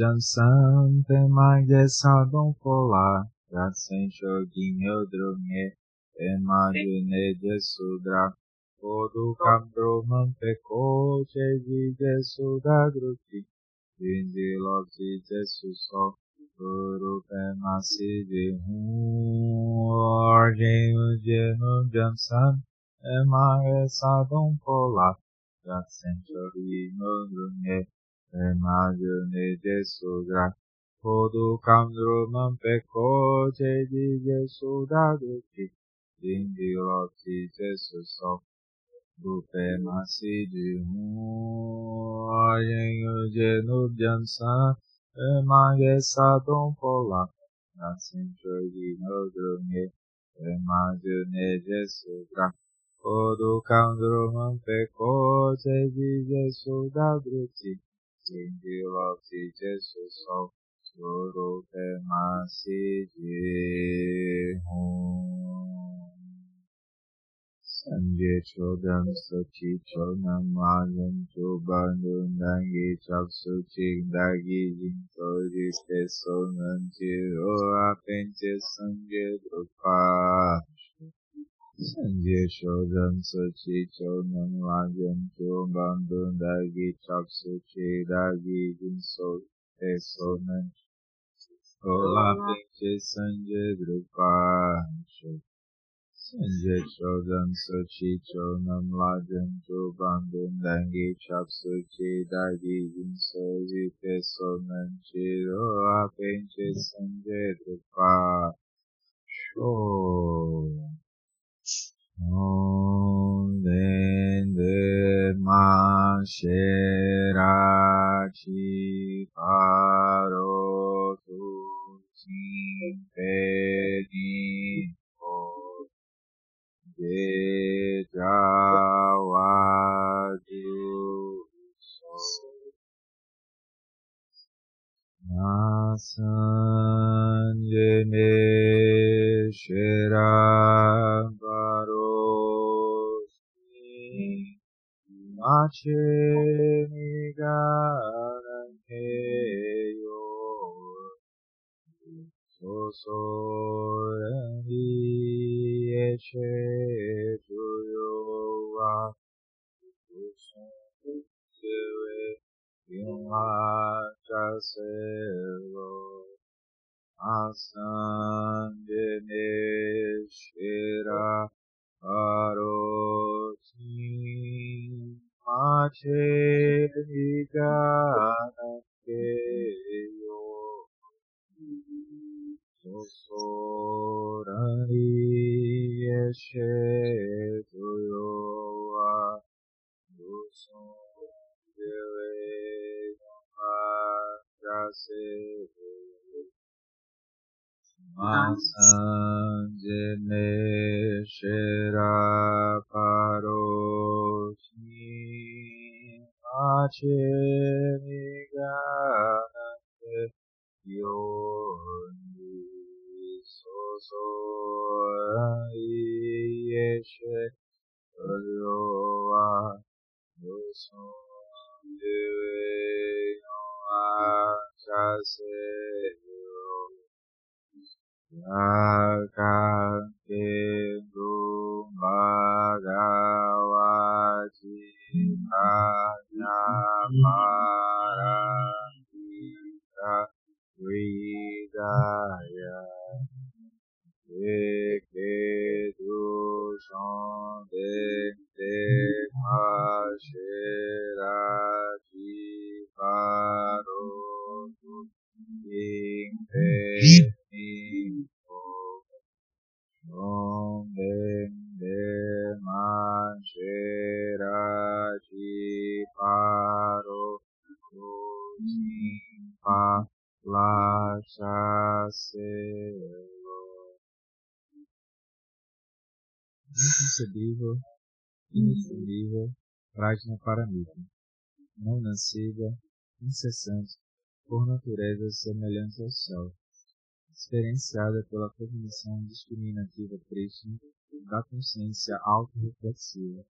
Argenho de no jansan, tema de sadon pola, Ratsen shoginho drumye, tema de sudra, Odu kamdro mampeko, cheji de sudra druti, Vindi lovti de suso, Guru pema si de hum, Argenho de no jansan, tema de sadon Imagine Gesù gra. Koducam drumam pe coce di Gesù da duci. Indi roci Gesù so. Dupe masi di muoien genubian sa. Image satum pola. Nasim ciogino drumie. Imagine Gesù gra. Koducam drumam pe coce di Gesù da duci. Sanjay Chodam Sachi Chodam Vajan Chobandu Ndangi Chapsu Ching Dagi Jing Toji Te So Nanchi Ho Apenche Sanjay Drupash Să-mi dieși odănță cei ce bandun dagi chapsu cei dagi din sol pe somen. Scola pe ce sânge drupașe. Sânge ce odănță cei ce bandun dagi chapsu cei dagi din sol pe somen. Ciroa pe ce sânge drupașe. Om the Mashera Chiparo Shri eh, inconcebível, inexprimível, Prajna Paramita, não nascida, incessante, por natureza semelhante ao sol, experienciada pela cognição discriminativa Krishna da consciência autorreflexiva,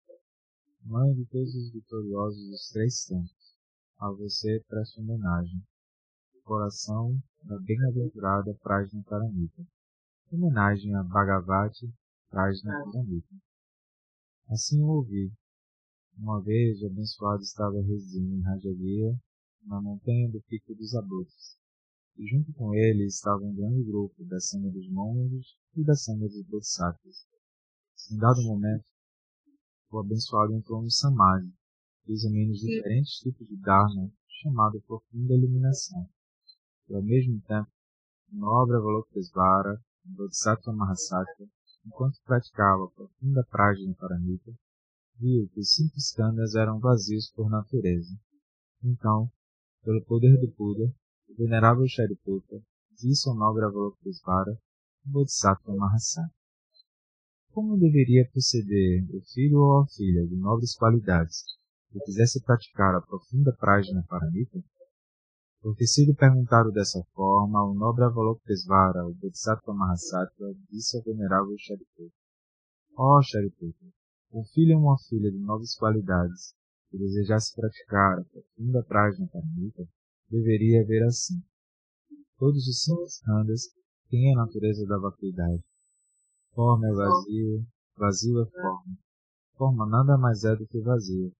mãe de todos os vitoriosos dos três tempos, A você presto homenagem. Coração da bem-aventurada Prajna Paramita. Homenagem a Bhagavati Prajna Paramita. Assim ouvi. Uma vez o abençoado estava residindo em Rajagira, na montanha do Pico dos Abutres, e junto com ele estava um grande grupo da Sangha dos Monges e da Sangha dos Bodhisattvas. Em dado momento, o abençoado entrou no Samadhi, que examina os diferentes tipos de Dharma, chamado profunda iluminação. E ao mesmo tempo, o nobre Avalokitesvara, Bodhisattva Mahasattva, enquanto praticava a profunda Prajna Paramita, viu que os cinco skandhas eram vazios por natureza. Então, pelo poder do Buda, o venerável Shariputra disse ao nobre Avalokitesvara, o Bodhisattva Mahasattva. Como deveria proceder o filho ou a filha de nobres qualidades que quisesse praticar a profunda Prajna Paramita? Por ter sido perguntado dessa forma, o nobre Avalokitesvara, o Bodhisattva Mahasattva, disse ao venerável Shariputra, Ó oh, Shariputra, um filho ou uma filha de nobres qualidades que desejasse praticar a profunda Prajna Paramita, deveria ver assim. Todos os cinco skandhas têm a natureza da vacuidade. Forma é vazio, vazio é forma. Forma nada mais é do que vazio.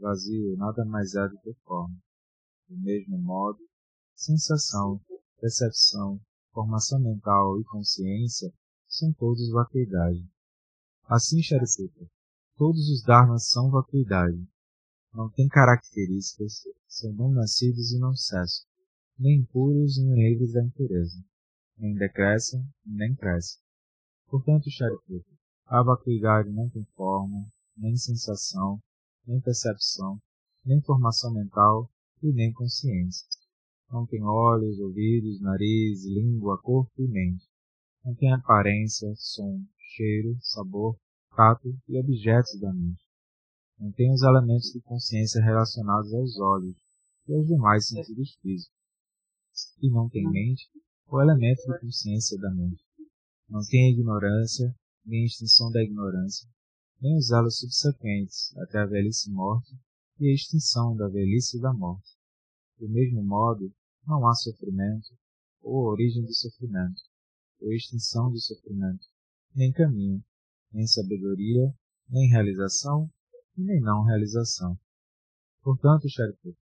Vazio nada mais é do que forma. Do mesmo modo, sensação, percepção, formação mental e consciência são todos vacuidade. Assim, Shariputra, todos os dharmas são vacuidade. Não têm características, são não nascidos e não cessam, nem puros nem livres da impureza, nem decrescem nem crescem. Portanto, Shariputra, a vacuidade não tem forma, nem sensação, nem percepção, nem formação mental e nem consciência. Não tem olhos, ouvidos, nariz, língua, corpo e mente. Não tem aparência, som, cheiro, sabor, tato e objetos da mente. Não tem os elementos de consciência relacionados aos olhos e aos demais sentidos físicos. E não tem mente ou elemento de consciência da mente não tem ignorância, nem extinção da ignorância, nem os elos subsequentes até a velhice morte e a extinção da velhice e da morte. Do mesmo modo, não há sofrimento, ou origem do sofrimento, ou extinção do sofrimento, nem caminho, nem sabedoria, nem realização, nem não realização. Portanto, Shariputra,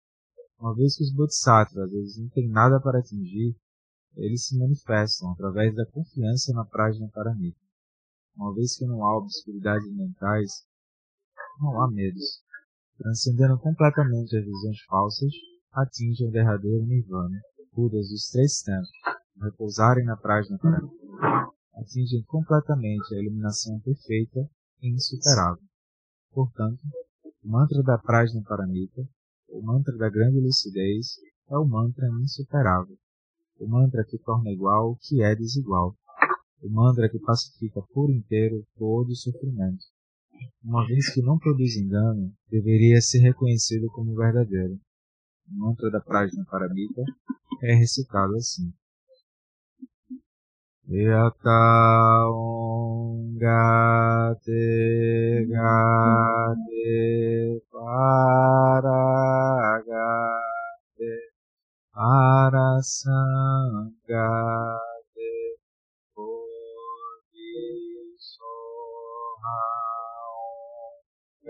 uma vez que os Bodhisattvas eles não têm nada para atingir, eles se manifestam através da confiança na Prajna Paramita. Uma vez que não há obscuridades mentais, não há medos. Transcendendo completamente as visões falsas, atingem o derradeiro Nirvana. Budas dos três tempos, repousarem na Prajna Paramita, atingem completamente a iluminação perfeita e insuperável. Portanto, o mantra da Prajna Paramita, o mantra da grande lucidez, é o mantra insuperável o mantra que torna igual o que é desigual. O mantra que pacifica por inteiro todo o sofrimento. Uma vez que não produz engano, deveria ser reconhecido como verdadeiro. O mantra da Prajna Paramita é recitado assim. Yata ongate gate paragate Arasangate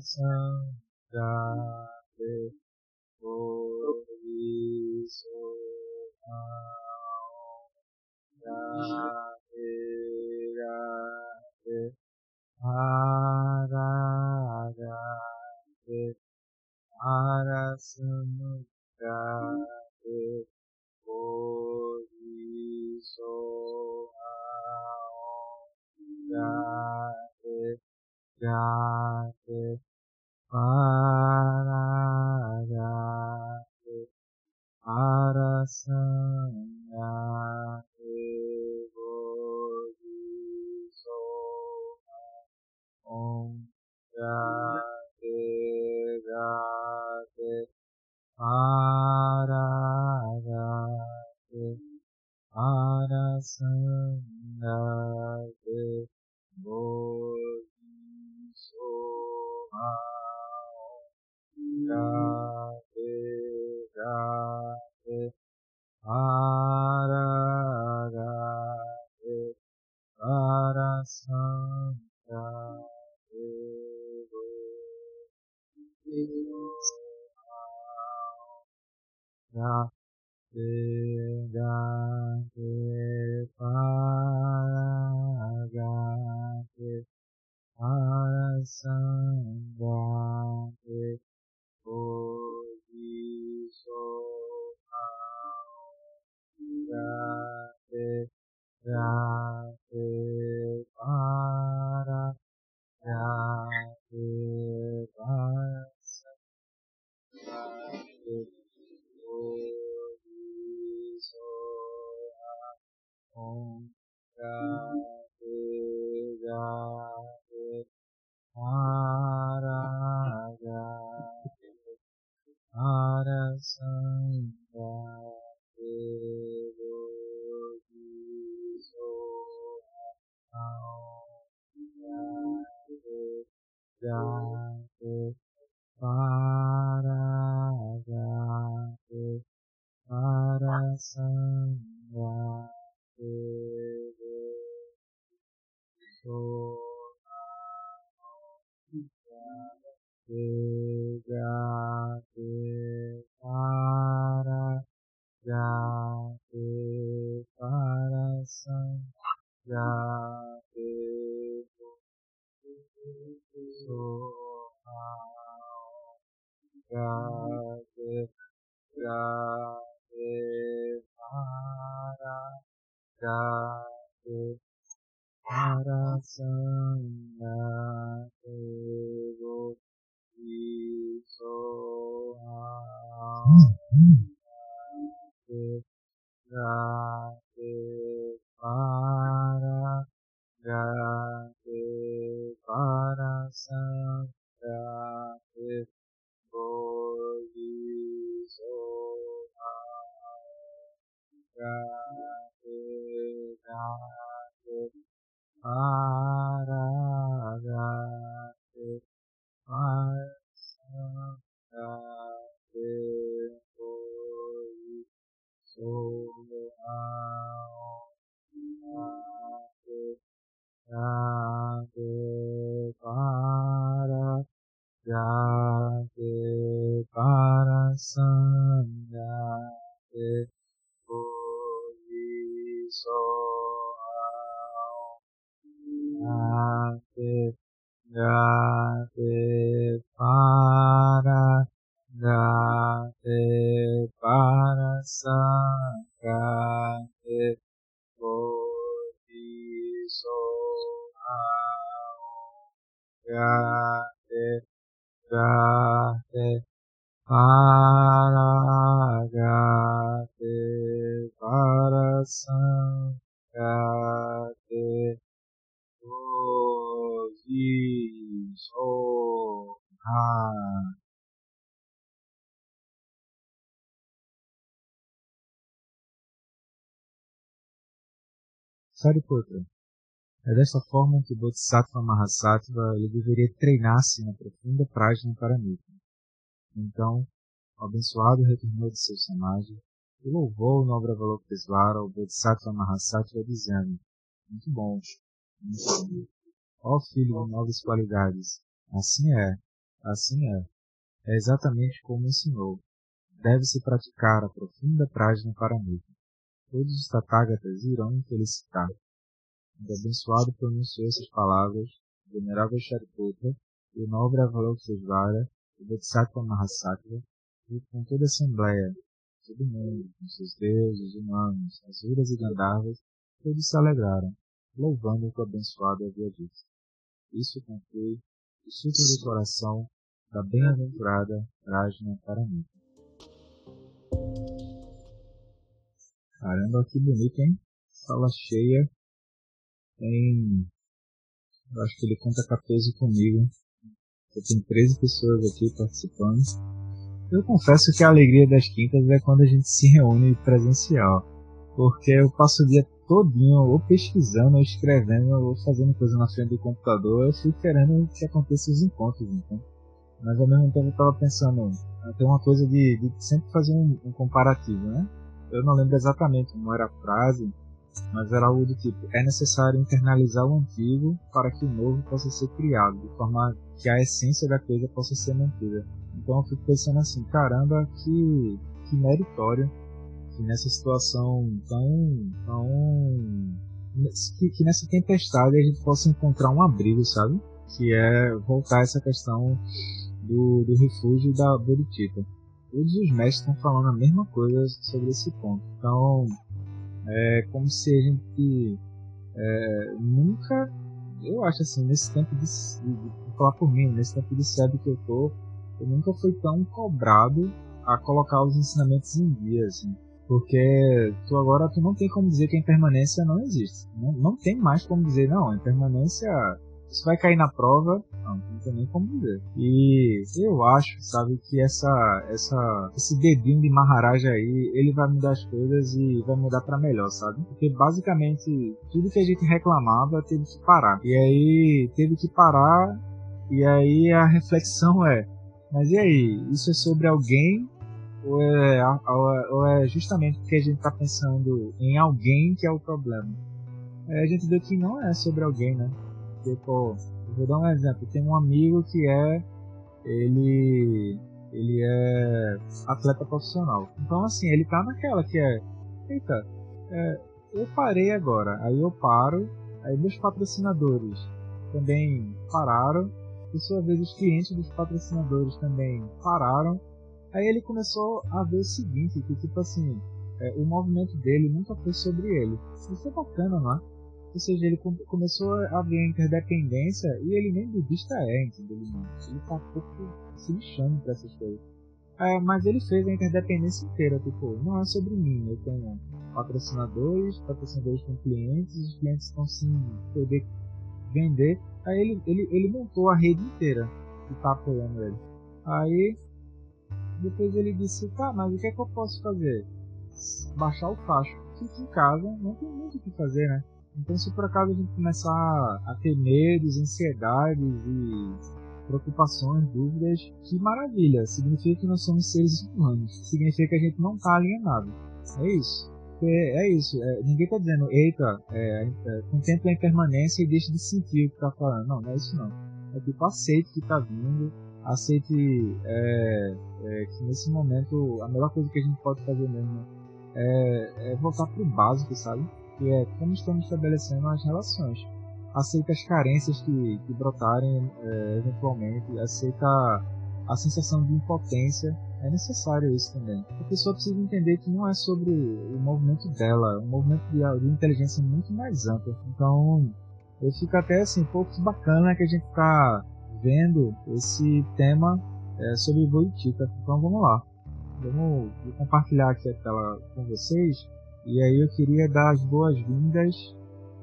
so Sariputta. É dessa forma que Bodhisattva Mahasattva ele deveria treinar-se na profunda prajna paramita. Então, o abençoado retornou de seu samadhi e louvou o nobre Avalokitesvara, o Bodhisattva Mahasattva, dizendo, muito bom, muito bom. Ó filho de nobres qualidades, assim é, assim é. É exatamente como ensinou. Deve-se praticar a profunda prajna paramita. Todos os Tathagatas irão felicitar. O abençoado pronunciou essas palavras, o venerável Shariputra, e o nobre Avalokitesvara, o Bodhisattva Mahasattva, e com toda a Assembleia, todo mundo, com seus deuses, humanos, asuras e gandharvas, todos se alegraram, louvando o que o abençoado havia dito. Isso conclui o suco do coração da bem-aventurada Prajna Paramita. Caramba, que bonito, hein? Sala cheia. Tem. Eu acho que ele conta 14 comigo. Eu tenho 13 pessoas aqui participando. Eu confesso que a alegria das quintas é quando a gente se reúne presencial. Porque eu passo o dia todinho ou pesquisando, ou escrevendo, ou fazendo coisa na frente do computador. Eu fico querendo que aconteça os encontros, então. Mas ao mesmo tempo eu tava pensando, tem uma coisa de, de sempre fazer um, um comparativo, né? Eu não lembro exatamente como era a frase, mas era algo do tipo: é necessário internalizar o antigo para que o novo possa ser criado, de forma que a essência da coisa possa ser mantida. Então eu fico pensando assim: caramba, que, que meritório que nessa situação tão. tão que, que nessa tempestade a gente possa encontrar um abrigo, sabe? Que é voltar a essa questão do, do refúgio da Bodhicitta todos os mestres estão falando a mesma coisa sobre esse ponto. Então, é como se a gente é, nunca, eu acho assim, nesse tempo de, de falar por mim, nesse tempo de série que eu tô, eu nunca fui tão cobrado a colocar os ensinamentos em dia, assim. Porque tu agora tu não tem como dizer que a impermanência não existe. Não, não tem mais como dizer, não, a impermanência isso vai cair na prova, não, não tem nem como dizer. E eu acho, sabe, que essa, essa, esse dedinho de Maharaja aí, ele vai mudar as coisas e vai mudar para melhor, sabe? Porque basicamente tudo que a gente reclamava teve que parar. E aí teve que parar, e aí a reflexão é: mas e aí? Isso é sobre alguém ou é, ou é justamente porque a gente está pensando em alguém que é o problema? É, a gente vê que não é sobre alguém, né? Tipo, vou dar um exemplo. Tem um amigo que é. Ele. Ele é atleta profissional. Então, assim, ele tá naquela que é. Eita, é, eu parei agora. Aí eu paro. Aí meus patrocinadores também pararam. Por sua vez, os clientes dos patrocinadores também pararam. Aí ele começou a ver o seguinte: que tipo assim. É, o movimento dele nunca foi sobre ele. Isso é bacana, não é? Ou seja, ele começou a ver a interdependência e ele nem budista é, entendeu? Ele tá um pouco se lixando pra essas coisas. É, mas ele fez a interdependência inteira, tipo, não é sobre mim, eu tenho patrocinadores, patrocinadores com clientes, os clientes estão sem poder vender. Aí ele, ele, ele montou a rede inteira que tá apoiando ele. Aí depois ele disse, tá, mas o que é que eu posso fazer? Baixar o facho. Fique em casa, não tem muito o que fazer, né? Então, se por acaso a gente começar a ter medos, ansiedades e preocupações, dúvidas, que maravilha! Significa que nós somos seres humanos. Significa que a gente não está alienado. É isso. É, é isso. É, ninguém está dizendo, eita, é, é, contemple a impermanência e deixe de sentir o que está falando. Não, não é isso não. É tipo, aceite o que está vindo, aceite é, é, que nesse momento a melhor coisa que a gente pode fazer mesmo é, é voltar pro básico, sabe? Que é como estamos estabelecendo as relações. Aceita as carências que, que brotarem é, eventualmente, aceita a sensação de impotência. É necessário isso também. A pessoa precisa entender que não é sobre o movimento dela, é um movimento de, de inteligência muito mais amplo. Então, eu fico até assim, pô, que bacana que a gente está vendo esse tema é, sobre Boitica. Então vamos lá. Vamos compartilhar aqui a tela com vocês e aí eu queria dar as boas-vindas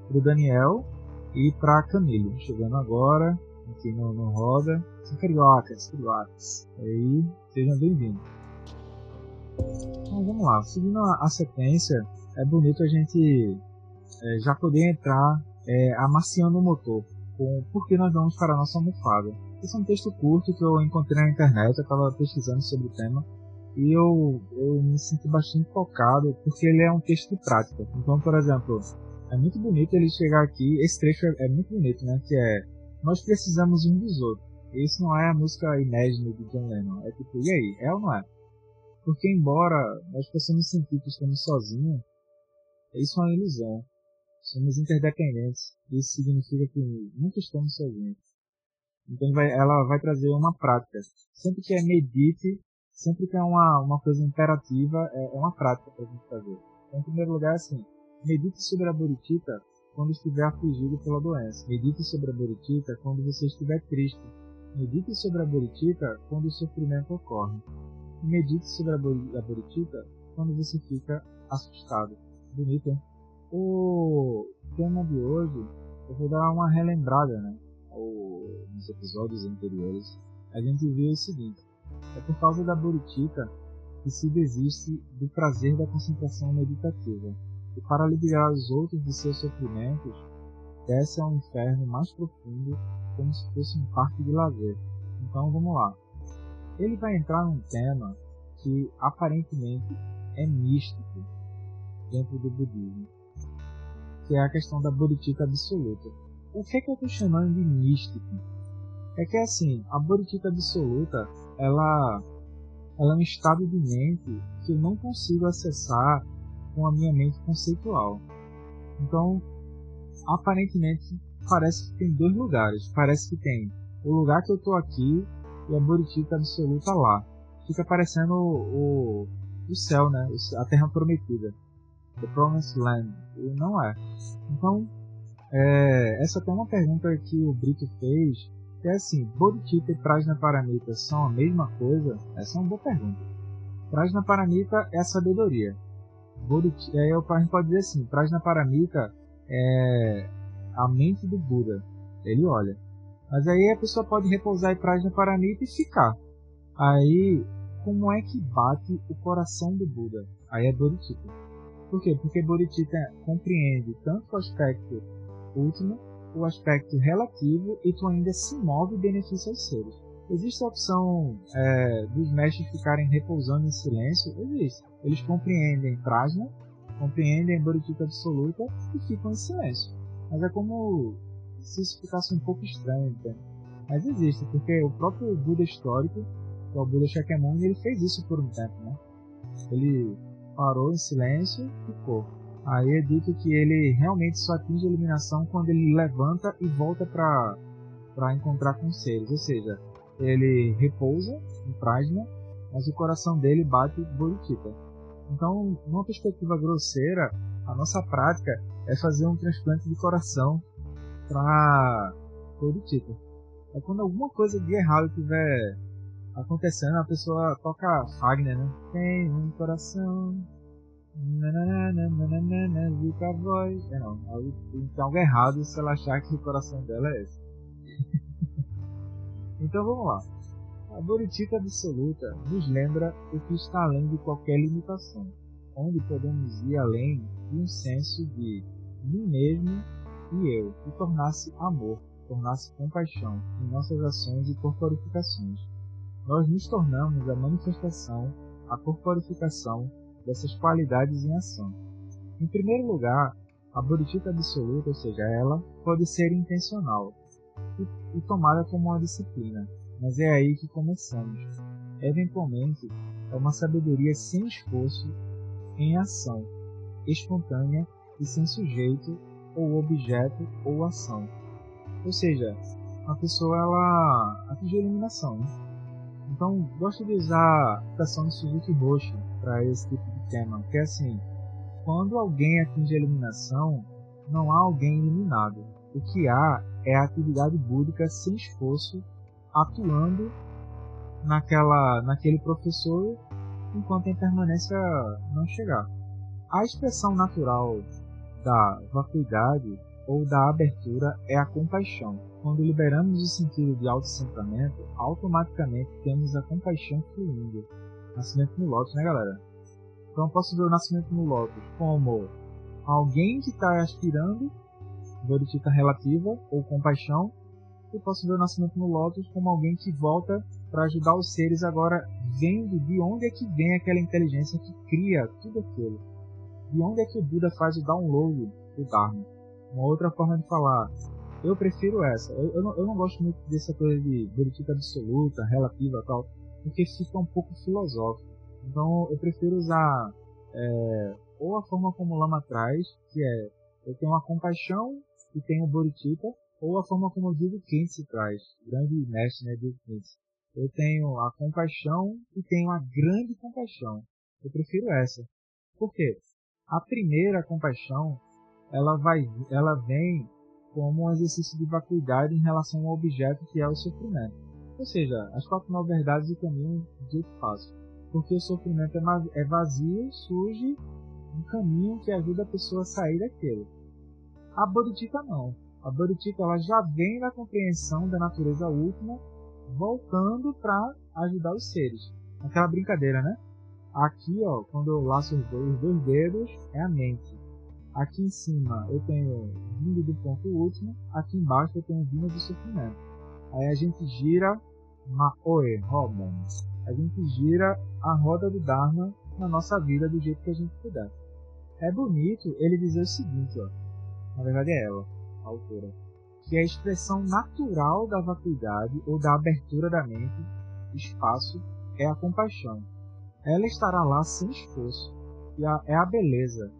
pro Daniel e pra Camille, chegando agora aqui no, no Roda. São cariocas, cariocas. Aí, sejam bem-vindos. Então vamos lá, seguindo a, a, sequência, é bonito a gente é, já poder entrar é, amaciando o motor com por que nós vamos para a nossa almofada. Esse é um texto curto que eu encontrei na internet, eu estava pesquisando sobre o tema e eu, eu me sinto bastante focado porque ele é um texto prático. Então, por exemplo, é muito bonito ele chegar aqui, esse trecho é, é muito bonito, né? Que é Nós precisamos um dos outros. Isso não é a música Imagine de John Lennon. É tipo, e aí? É ou não é? Porque embora nós possamos sentir que estamos sozinhos, isso é uma ilusão. Somos interdependentes. Isso significa que nunca estamos sozinhos. Então vai, ela vai trazer uma prática. Sempre que é medite sempre que é uma, uma coisa imperativa, é, é uma prática para a gente fazer. Então, em primeiro lugar, assim, medite sobre a buritita quando estiver afligido pela doença. Medite sobre a buritita quando você estiver triste. Medite sobre a Bodhicitta quando o sofrimento ocorre. Medite sobre a Bodhicitta quando você fica assustado. Bonito, hein? O tema de hoje, eu vou dar uma relembrada, né? nos episódios anteriores, a gente viu o seguinte: é por causa da Bodhicitta que se desiste do prazer da concentração meditativa, e para liberar os outros de seus sofrimentos, desce ao inferno mais profundo como se fosse um parque de lazer. Então vamos lá. Ele vai entrar num tema que aparentemente é místico dentro do budismo, que é a questão da bodhicitta absoluta. O que é que eu estou chamando de místico? É que assim, a bodhicitta absoluta, ela, ela é um estado de mente que eu não consigo acessar com a minha mente conceitual. Então, aparentemente, parece que tem dois lugares. Parece que tem o lugar que eu estou aqui e a bodhicitta absoluta lá. Fica parecendo o, o, o céu, né? A terra prometida. The Promised Land. E não é. Então, é, essa é uma pergunta que o Brito fez, é assim, Bodhicitta e Prajna Paramita são a mesma coisa? Essa é uma boa pergunta. Prajna Paramita é a sabedoria. Bodhicitta, é, a gente pode dizer assim, Prajna Paramita é a mente do Buda. Ele olha. Mas aí a pessoa pode repousar em Prajna Paramita e ficar. Aí, como é que bate o coração do Buda? Aí é Bodhicitta. Por quê? Porque Bodhicitta compreende tanto o aspecto último, o aspecto relativo e tu ainda se move e beneficia os seres. Existe a opção é, dos mestres ficarem repousando em silêncio? Existe. Eles compreendem Prajna, compreendem Bodhicitta absoluta e ficam em silêncio. Mas é como se isso ficasse um pouco estranho, entende? Mas existe, porque o próprio Buda histórico, que é o Buda Shakyamuni, ele fez isso por um tempo, né? Ele parou em silêncio ficou. Aí é dito que ele realmente só atinge a iluminação quando ele levanta e volta para para encontrar com os seres, ou seja, ele repousa em Prajna, mas o coração dele bate Bodhicitta. Então, numa perspectiva grosseira, a nossa prática é fazer um transplante de coração para Bodhicitta. É quando alguma coisa de errado estiver acontecendo, a pessoa toca Fagner, né? Tem um coração Zica voz. É não, tem algo errado se ela achar que o coração dela é esse. então vamos lá. A Bodhicitta absoluta nos lembra o que está além de qualquer limitação, onde podemos ir além de um senso de mim mesmo e eu, e tornar-se amor, tornar-se compaixão em nossas ações e corporificações. Nós nos tornamos a manifestação, a corporificação dessas qualidades em ação. Em primeiro lugar, a bodhicitta absoluta, ou seja, ela, pode ser intencional e, e tomada como uma disciplina, mas é aí que começamos. Eventualmente, é uma sabedoria sem esforço, em ação, espontânea e sem sujeito ou objeto ou ação. Ou seja, a pessoa ela atinge a iluminação. Né? Então, gosto de usar a citação de Suzuki Roshi para esse tipo de tema, que é assim, quando alguém atinge a iluminação, não há alguém iluminado. O que há é a atividade búdica sem esforço, atuando naquela, naquele professor enquanto a impermanência não chegar. A expressão natural da vacuidade ou da abertura é a compaixão. Quando liberamos o sentido de autocentramento, automaticamente temos a compaixão fluindo. Nascimento no Lotus, né, galera? Então posso ver o nascimento no Lotus como alguém que está aspirando Bodhicitta relativa ou compaixão, e posso ver o nascimento no Lotus como alguém que volta para ajudar os seres agora vendo de onde é que vem aquela inteligência que cria tudo aquilo. De onde é que o Buda faz o download do Dharma. Uma outra forma de falar, eu prefiro essa. Eu, eu, não, eu não gosto muito dessa coisa de Bodhicitta absoluta, relativa tal, porque fica um pouco filosófico. Então eu prefiro usar é, ou a forma como o Lama traz, que é eu tenho uma compaixão e tenho o Bodhicitta, ou a forma como o Diego Kentse traz, grande mestre, né, Diego. Eu tenho a compaixão e tenho a grande compaixão. Eu prefiro essa. Por quê? A primeira compaixão, ela vai, ela vem como um exercício de vacuidade em relação ao objeto que é o sofrimento. Ou seja, as quatro nove verdades do caminho de fácil. Porque o sofrimento é, é vazio, surge um caminho que ajuda a pessoa a sair daquilo. A Bodhicitta não. A Bodhicitta ela já vem da compreensão da natureza última, voltando para ajudar os seres. Aquela brincadeira, né? Aqui, ó, quando eu laço os dois, os dois dedos, é a mente. Aqui em cima eu tenho vindo do ponto último, aqui embaixo eu tenho vindo do sofrimento. Aí a gente gira Maoe Roman. A gente gira a roda do Dharma na nossa vida do jeito que a gente puder. É bonito ele dizer o seguinte, ó. Na verdade é ela, a autora. Que a expressão natural da vacuidade ou da abertura da mente, espaço, é a compaixão. Ela estará lá sem esforço. E a, é a beleza,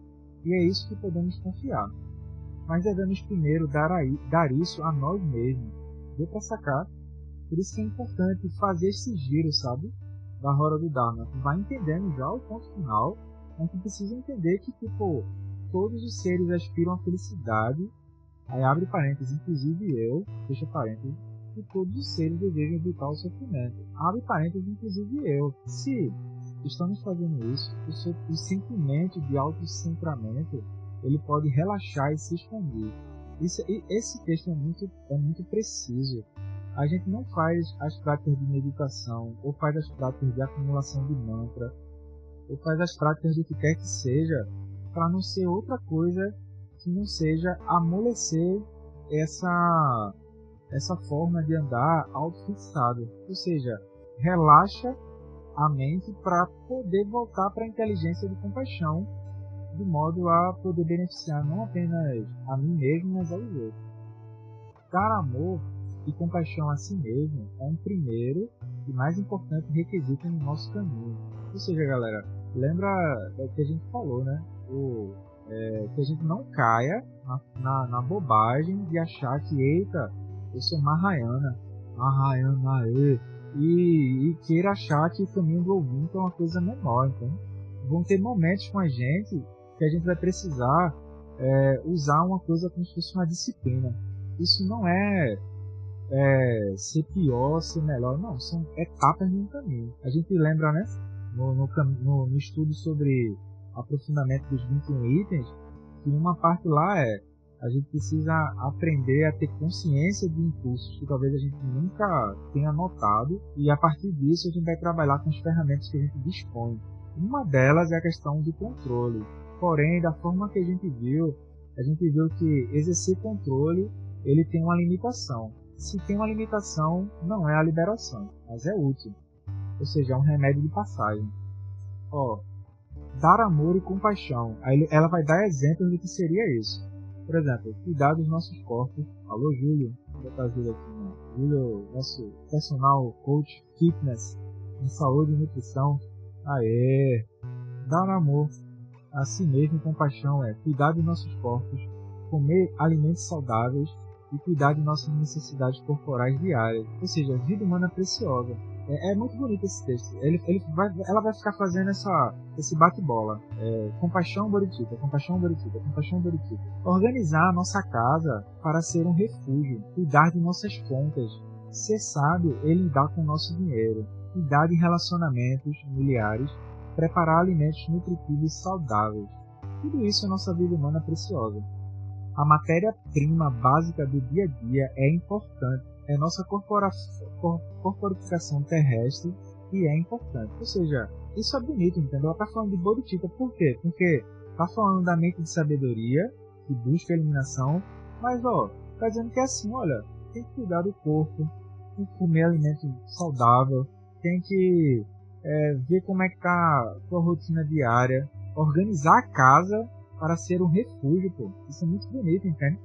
e é isso que podemos confiar. Mas devemos primeiro dar, aí, dar isso a nós mesmos. Deu para sacar? Por isso que é importante fazer esse giro, sabe? Da roda do Dharma. Vai entendendo já o ponto final, mas tu precisa entender que, tipo, todos os seres aspiram à felicidade. Aí abre parênteses, inclusive eu, fecha parênteses, e todos os seres desejam evitar o sofrimento. Abre parênteses, inclusive eu. Se estamos fazendo isso, o sentimento de autocentramento ele pode relaxar e se expandir. Isso, esse texto é muito, é muito preciso. A gente não faz as práticas de meditação, ou faz as práticas de acumulação de mantra, ou faz as práticas do que quer que seja, para não ser outra coisa que não seja amolecer essa, essa forma de andar autofixado. Ou seja, relaxa a mente para poder voltar para a inteligência de compaixão, de modo a poder beneficiar não apenas a mim mesmo, mas aos outros. Dar amor e compaixão a si mesmo é um primeiro e mais importante requisito no nosso caminho. Ou seja, galera, lembra do que a gente falou, né? O, é, que a gente não caia na, na, na, bobagem de achar que, eita, eu sou Mahayana, Mahayana, e e, e queira achar que o caminho do ouvinte é uma coisa menor. Então, vão ter momentos com a gente que a gente vai precisar é, usar uma coisa como se fosse uma disciplina. Isso não é, é ser pior, ser melhor, não, são etapas de um caminho. A gente lembra, né, no, no, no, no estudo sobre aprofundamento dos 21 itens, que uma parte lá é a gente precisa aprender a ter consciência de impulsos que talvez a gente nunca tenha notado e a partir disso a gente vai trabalhar com as ferramentas que a gente dispõe. Uma delas é a questão do controle. Porém, da forma que a gente viu, a gente viu que exercer controle ele tem uma limitação. Se tem uma limitação, não é a liberação, mas é útil. Ou seja, é um remédio de passagem. Ó, dar amor e compaixão. Aí ela vai dar exemplos do que seria isso. Por exemplo, cuidar dos nossos corpos. Alô, Júlio. Vou botar Júlio aqui, né? Júlio, nosso personal coach fitness em saúde e nutrição. Aê! Dar amor a si mesmo e compaixão é cuidar dos nossos corpos, comer alimentos saudáveis e cuidar de nossas necessidades corporais diárias. Ou seja, vida humana preciosa. É, é, muito bonito esse texto. Ele, ele vai, ela vai ficar fazendo essa, esse bate-bola. É, compaixão Boritita, compaixão Boritita, compaixão Boritita. Organizar a nossa casa para ser um refúgio. Cuidar de nossas contas. Ser sábio e lidar com o nosso dinheiro. Cuidar de relacionamentos familiares. Preparar alimentos nutritivos e saudáveis. Tudo isso é nossa vida humana preciosa. A matéria-prima básica do dia a dia é importante é nossa corporificação terrestre e é importante. Ou seja, isso é bonito, entendeu? Ela está falando de Bodhicitta, por quê? Porque está falando da mente de sabedoria, que busca a eliminação, mas ó, está dizendo que é assim, olha, tem que cuidar do corpo, tem que comer alimento saudável, tem que é, ver como é que tá a sua rotina diária, organizar a casa para ser um refúgio, pô. Isso é muito bonito, entende?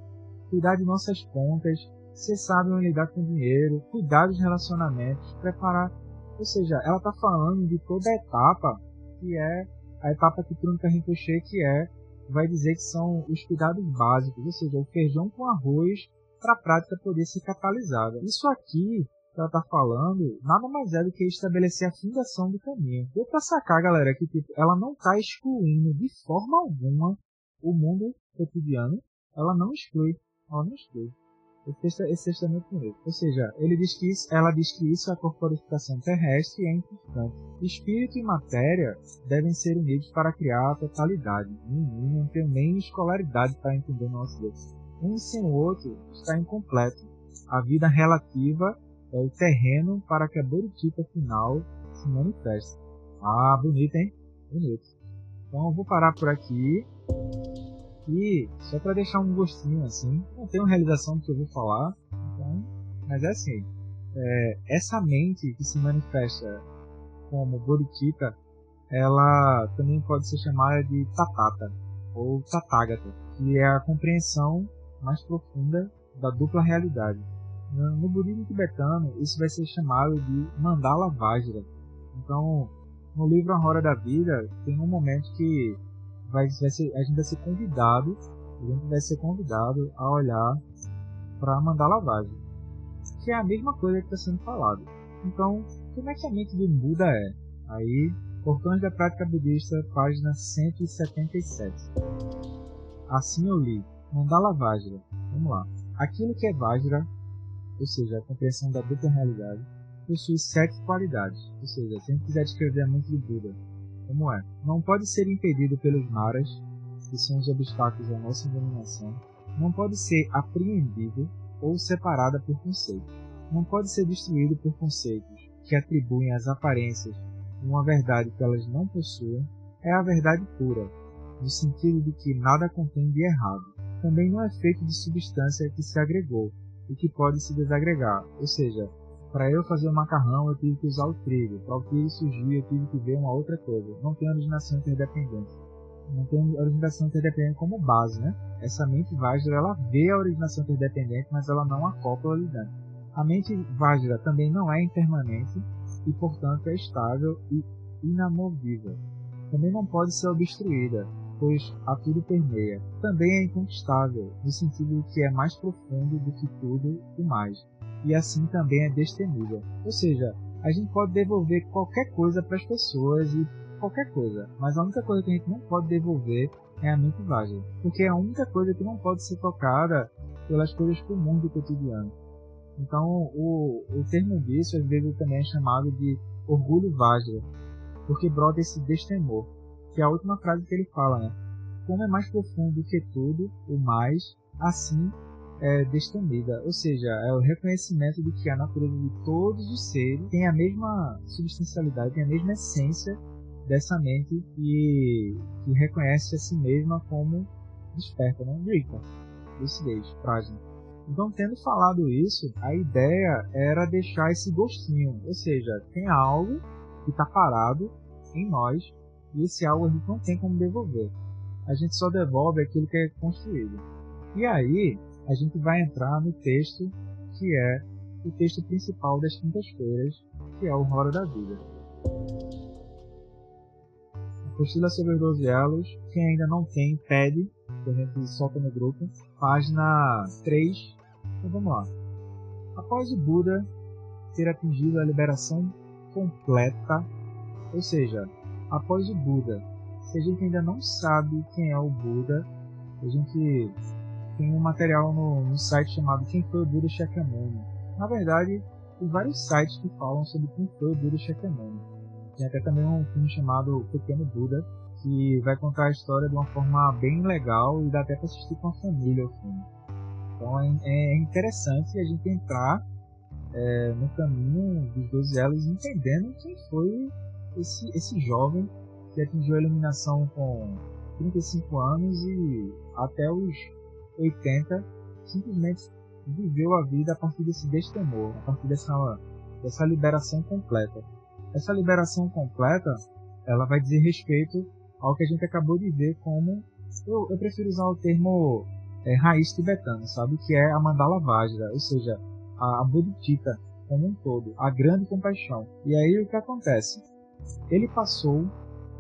Cuidar de nossas contas, ser sábio em lidar com dinheiro, cuidar dos relacionamentos, preparar. Ou seja, ela está falando de toda a etapa que é a etapa que Trunca Rinpoche, que é, vai dizer que são os cuidados básicos, ou seja, o feijão com arroz para a prática poder ser catalisada. Isso aqui que ela está falando nada mais é do que estabelecer a fundação do caminho. Deu para sacar, galera, que tipo, ela não está excluindo de forma alguma o mundo cotidiano. Ela não exclui. Ela não exclui. Esse é muito bonito. Ou seja, ele diz que isso, ela diz que isso é a corporificação terrestre é importante. Espírito e matéria devem ser unidos para criar a totalidade. Nenhum não tem nem escolaridade para entender nosso Deus. Um sem o outro está incompleto. A vida relativa é o terreno para que a Boritipa final se manifeste. Ah, bonito, hein? Bonito. Então eu vou parar por aqui. E só para deixar um gostinho assim, não tem uma realização do que eu vou falar, então, mas é assim, é, essa mente que se manifesta como Bodhicitta, ela também pode ser chamada de Tatata ou Tathagata, que é a compreensão mais profunda da dupla realidade. No, no budismo tibetano, isso vai ser chamado de Mandala Vajra. Então, no livro A Hora da Vida, tem um momento que vai, vai ser, a gente vai ser convidado, a gente vai ser convidado a olhar para mandar lavagem, que é a mesma coisa que está sendo falado. Então, como é que a mente do Buda é? Aí, Portões da Prática Budista, página 177. Assim eu li, Mandala Vajra. Vamos lá. Aquilo que é Vajra, ou seja, a compreensão da dupla realidade, possui sete qualidades. Ou seja, se a gente quiser descrever a mente do Buda, como é. Não pode ser impedido pelos maras, que são os obstáculos à nossa iluminação. Não pode ser apreendido ou separada por conceitos. Não pode ser destruído por conceitos que atribuem às aparências uma verdade que elas não possuem. É a verdade pura, no sentido de que nada contém de errado. Também não é feito de substância que se agregou e que pode se desagregar, ou seja, para eu fazer o macarrão, eu tive que usar o trigo. Para o trigo surgir, eu tive que ver uma outra coisa. Não tem originação interdependente. Não tem originação interdependente como base, né? Essa mente Vajra, ela vê a originação interdependente, mas ela não acopla ali dentro. A mente Vajra também não é impermanente e, portanto, é estável e inamovível. Também não pode ser obstruída, pois a tudo permeia. Também é inconquistável, no sentido que é mais profundo do que tudo o mais e assim também é destemida. Ou seja, a gente pode devolver qualquer coisa para as pessoas e qualquer coisa, mas a única coisa que a gente não pode devolver é a mente vaga, porque é a única coisa que não pode ser tocada pelas coisas comuns do cotidiano. Então, o, o termo disso às vezes também é chamado de orgulho vajra, porque brota esse destemor, que é a última frase que ele fala, né? Como é mais profundo que tudo, o mais, assim é, destemida, ou seja, é o reconhecimento de que a natureza de todos os seres tem a mesma substancialidade, tem a mesma essência dessa mente que, que reconhece a si mesma como desperta, né? Rita, lucidez, prajna. Então, tendo falado isso, a ideia era deixar esse gostinho, ou seja, tem algo que está parado em nós e esse algo a gente não tem como devolver. A gente só devolve aquilo que é construído. E aí, a gente vai entrar no texto que é o texto principal das quintas-feiras, que é o Roda da Vida. Apostila sobre os 12 elos, quem ainda não tem, pede, que a gente solta no grupo. Página 3. Então vamos lá. Após o Buda ter atingido a liberação completa, ou seja, após o Buda, se a gente ainda não sabe quem é o Buda, a gente tem um material no, no site chamado Quem foi o Buda Shakyamuni. Na verdade, tem vários sites que falam sobre quem foi o Buda Shakyamuni. Tem até também um filme chamado Pequeno Buda, que vai contar a história de uma forma bem legal e dá até para assistir com a família o filme. Então é, é interessante a gente entrar é, no caminho dos 12 elos entendendo quem foi esse, esse jovem que atingiu a iluminação com 35 anos e até os 80 simplesmente viveu a vida a partir desse destemor, a partir dessa, dessa liberação completa. Essa liberação completa, ela vai dizer respeito ao que a gente acabou de ver como, eu, eu prefiro usar o termo é, raiz tibetano, sabe? Que é a Mandala Vajra, ou seja, a, a Bodhicitta como um todo, a grande compaixão. E aí o que acontece? Ele passou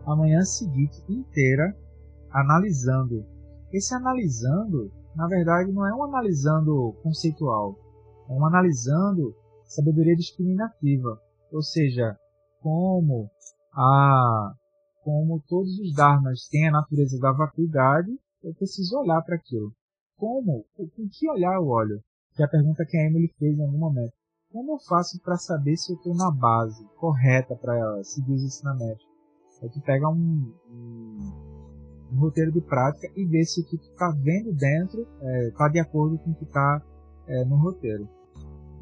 a manhã seguinte inteira analisando. Esse analisando na verdade, não é um analisando conceitual, é um analisando sabedoria discriminativa, ou seja, como a como todos os dharmas têm a natureza da vacuidade, eu preciso olhar para aquilo. Como? Com que olhar eu olho? que é a pergunta que a Emily fez em algum momento. Como eu faço para saber se eu estou na base correta para seguir os ensinamentos? É que pega um, um, um, roteiro de prática e vê se o que está vendo dentro está é, de acordo com o que está é, no roteiro.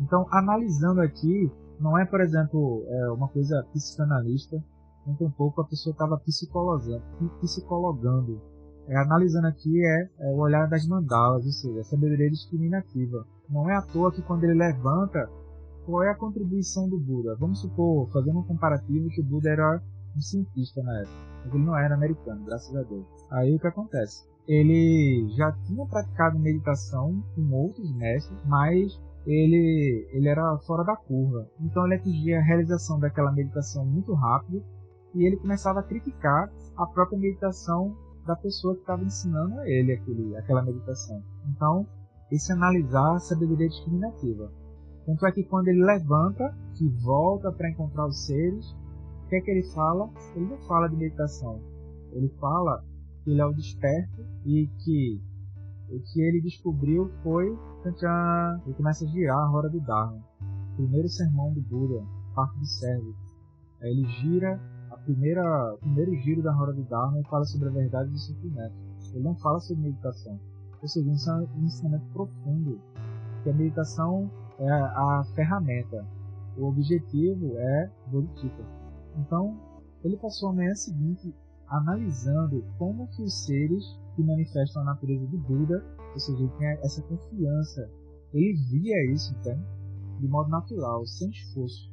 Então, analisando aqui, não é, por exemplo, é uma coisa psicanalista, nem tampouco a pessoa estava psicologando, psicologando. É, analisando aqui é, é, o olhar das mandalas, ou seja, a sabedoria discriminativa. Não é à toa que quando ele levanta qual é a contribuição do Buda? Vamos supor, fazendo um comparativo, que o Buda era um cientista na época, ele não era americano, graças a Deus. Aí o que acontece? Ele já tinha praticado meditação com outros mestres, mas ele, ele era fora da curva. Então ele atingia a realização daquela meditação muito rápido e ele começava a criticar a própria meditação da pessoa que estava ensinando a ele aquele, aquela meditação. Então, esse analisar a sabedoria discriminativa. Tanto é que quando ele levanta, que volta para encontrar os seres, o que é que ele fala? Ele não fala de meditação. Ele fala que ele é o desperto e que o que ele descobriu foi ele começa a girar a roda do Dharma. Primeiro sermão do Buda, parte de servo. Aí ele gira a primeira, o primeiro giro da roda do Dharma e fala sobre a verdade do sofrimento. Ele não fala sobre meditação. Ou seja, isso é um ensinamento profundo. Que a meditação é a ferramenta. O objetivo é Bodhisattva. Então, ele passou a manhã seguinte analisando como que os seres que manifestam a natureza do Buda, ou seja, ele tinha essa confiança, ele via isso, então, de modo natural, sem esforço.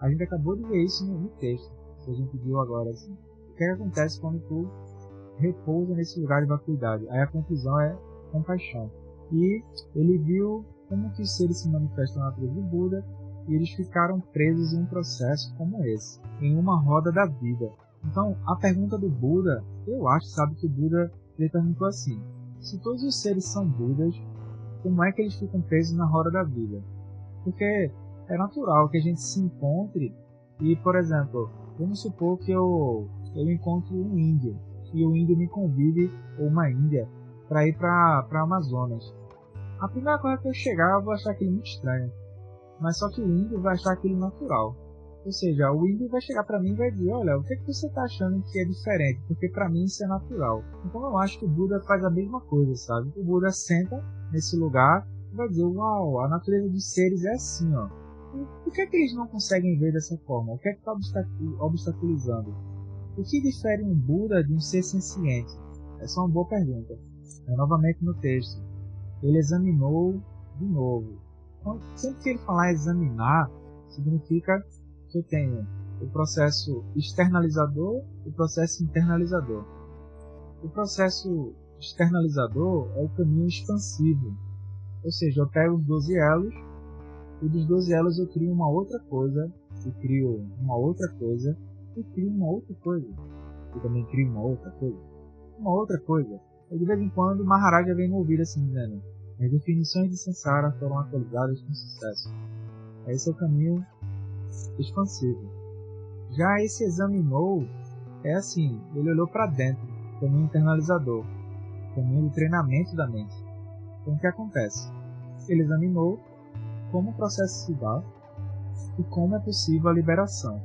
A gente acabou de ver isso no, texto que a gente viu agora. Assim. O que, é que acontece quando tu repousa nesse lugar de vacuidade? Aí a conclusão é compaixão. E ele viu como que os seres se manifestam na natureza do Buda e eles ficaram presos em um processo como esse, em uma roda da vida. Então, a pergunta do Buda, eu acho, sabe, que o Buda ele perguntou assim: se todos os seres são Budas, como é que eles ficam presos na roda da vida? Porque é natural que a gente se encontre e, por exemplo, vamos supor que eu, eu encontro um índio e o índio me convide, ou uma índia, para ir para Amazonas. A primeira coisa que eu chegar, eu vou achar aquilo muito estranho. Mas só que o índio vai achar aquilo natural. Ou seja, o índio vai chegar para mim e vai dizer: Olha, o que, é que você está achando que é diferente? Porque para mim isso é natural. Então eu acho que o Buda faz a mesma coisa, sabe? O Buda senta nesse lugar e vai dizer: Uau, a natureza dos seres é assim, ó. Por que, é que eles não conseguem ver dessa forma? O que é que está obstaculizando? O que difere um Buda de um ser senciente? Essa é uma boa pergunta. É novamente no texto ele examinou de novo. Então, sempre que ele falar examinar, significa que eu tenho o processo externalizador e o processo internalizador. O processo externalizador é o caminho expansivo, ou seja, eu pego os 12 elos e dos 12 elos eu crio uma outra coisa, e crio uma outra coisa, e crio uma outra coisa, e também crio uma outra coisa, uma outra coisa. De vez em quando Maharaja vem me ouvir assim dizendo: as definições de Sansara foram atualizadas com sucesso. Esse é o caminho expansivo. Já esse examinou é assim, ele olhou para dentro, caminho internalizador, caminho do treinamento da mente. Então o que acontece? Ele examinou como o processo se dá e como é possível a liberação.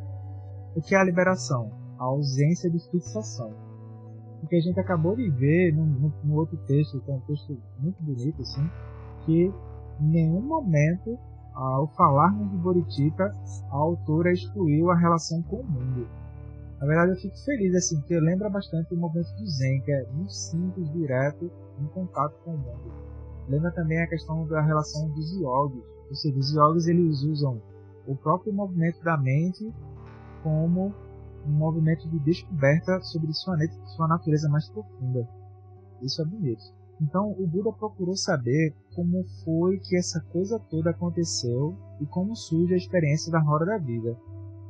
O que é a liberação? A ausência de fixação que a gente acabou de ver no, outro texto, que é um texto muito bonito, assim, que em nenhum momento, ao falarmos de Boritita, a autora excluiu a relação com o mundo. Na verdade, eu fico feliz, assim, porque lembra bastante o movimento do Zen, que é muito simples, direto, em contato com o mundo. Lembra também a questão da relação dos yogis, ou seja, os yogis eles usam o próprio movimento da mente como um movimento de descoberta sobre sua, sua natureza mais profunda. Isso é bonito. Então o Buda procurou saber como foi que essa coisa toda aconteceu e como surge a experiência da roda da vida.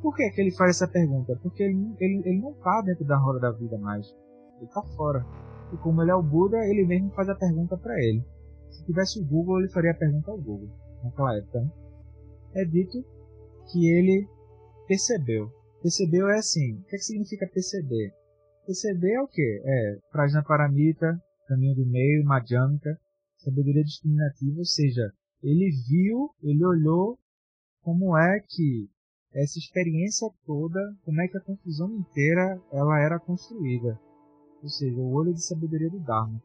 Por que, que ele faz essa pergunta? Porque ele, ele, ele não está dentro da roda da vida mais. Ele está fora. E como ele é o Buda, ele mesmo faz a pergunta para ele. Se tivesse o Google, ele faria a pergunta ao Google naquela época. Né? É dito que ele percebeu Percebeu é assim. O que, é que significa perceber? Perceber é o quê? É Prajna Paramita, caminho do meio, Madhyamika, sabedoria discriminativa, ou seja, ele viu, ele olhou como é que essa experiência toda, como é que a confusão inteira ela era construída. Ou seja, o olho de sabedoria do Dharma.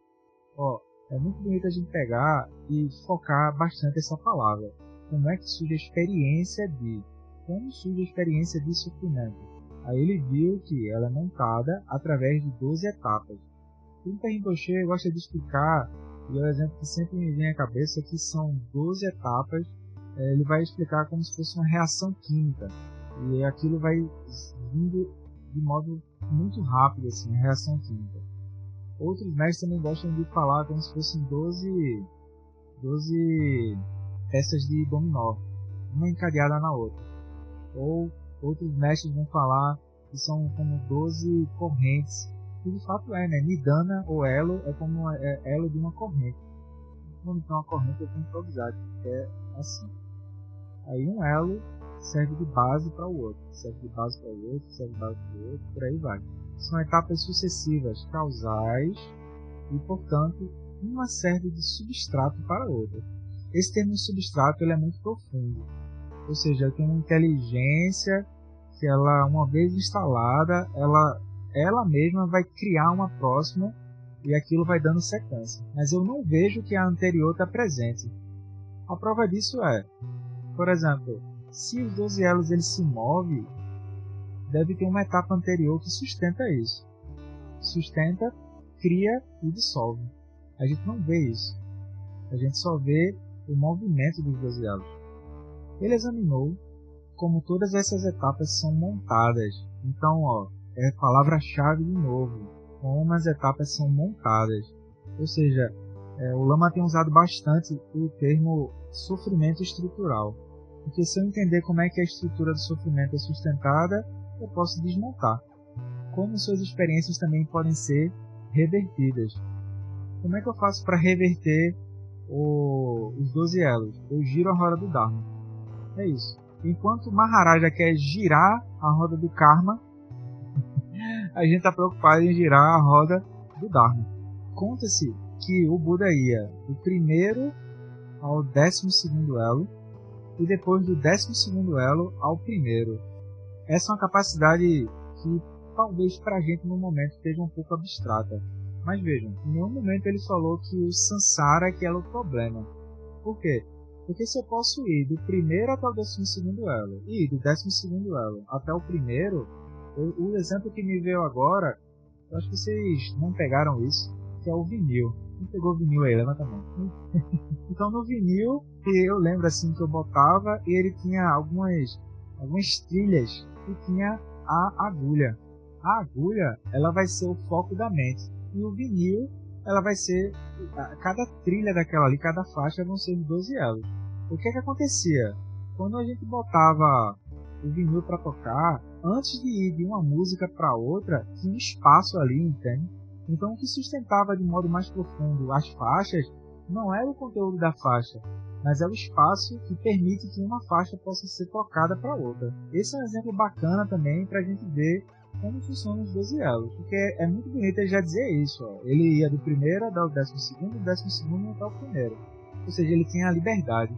Ó, é muito bonito a gente pegar e focar bastante essa palavra. Como é que surge a experiência de? Como surge a experiência de sofrimento? Aí ele viu que ela é montada através de 12 etapas. O Rinpoche gosta de explicar, e é o exemplo que sempre me vem à cabeça, que são 12 etapas é, ele vai explicar como se fosse uma reação química. E aquilo vai vindo de modo muito rápido, assim, a reação química. Outros mestres também gostam de falar como se fossem 12, 12 peças de dominó, uma encadeada na outra. Ou outros mestres vão falar que são como 12 correntes, que de fato é, né? Nidana ou elo é como é, elo de uma corrente. Quando tem uma corrente eu tenho que improvisar, que é assim. Aí um elo serve de base para o outro, serve de base para o outro, serve de base para o outro, por aí vai. São etapas sucessivas, causais e, portanto, uma serve de substrato para a outra. Esse termo substrato ele é muito profundo, ou seja, tem uma inteligência que ela, uma vez instalada, ela, ela mesma vai criar uma próxima e aquilo vai dando sequência. Mas eu não vejo que a anterior está presente. A prova disso é por exemplo, se os 12 elos ele se move, deve ter uma etapa anterior que sustenta isso. Sustenta, cria e dissolve. A gente não vê isso. A gente só vê o movimento dos 12 elos. Ele examinou como todas essas etapas são montadas. Então, ó, é palavra-chave de novo. Como as etapas são montadas. Ou seja, é, o Lama tem usado bastante o termo sofrimento estrutural. Porque se eu entender como é que a estrutura do sofrimento é sustentada, eu posso desmontar. Como suas experiências também podem ser revertidas. Como é que eu faço para reverter o, os 12 elos? Eu giro a roda do Dharma. É isso. Enquanto Maharaja quer girar a roda do Karma, a gente está preocupado em girar a roda do Dharma. Conta-se que o Buda ia do primeiro ao décimo segundo elo e depois do décimo segundo elo ao primeiro. Essa é uma capacidade que talvez para a gente no momento esteja um pouco abstrata. Mas vejam, em nenhum momento ele falou que o Sansara é que era o problema. Por quê? Porque se eu posso ir do primeiro até o décimo segundo elo e do décimo segundo elo até o primeiro, eu, o exemplo que me veio agora, eu acho que vocês não pegaram isso, que é o vinil. Quem pegou vinil aí? Levanta a mão. então no vinil, eu lembro assim que eu botava e ele tinha algumas, algumas trilhas e tinha a agulha. A agulha, ela vai ser o foco da mente. E o vinil, ela vai ser. Cada trilha daquela ali, cada faixa vão ser 12 elos. O que é que acontecia? Quando a gente botava o vinil para tocar, antes de ir de uma música para outra, tinha um espaço ali, entende? Então, o que sustentava de modo mais profundo as faixas não era o conteúdo da faixa, mas é o espaço que permite que uma faixa possa ser tocada para outra. Esse é um exemplo bacana também para a gente ver como funcionam os 12 elos, porque é muito bonito ele já dizer isso. Ó. Ele ia do primeiro ao décimo segundo, do décimo segundo até o primeiro. Ou seja, ele tinha a liberdade.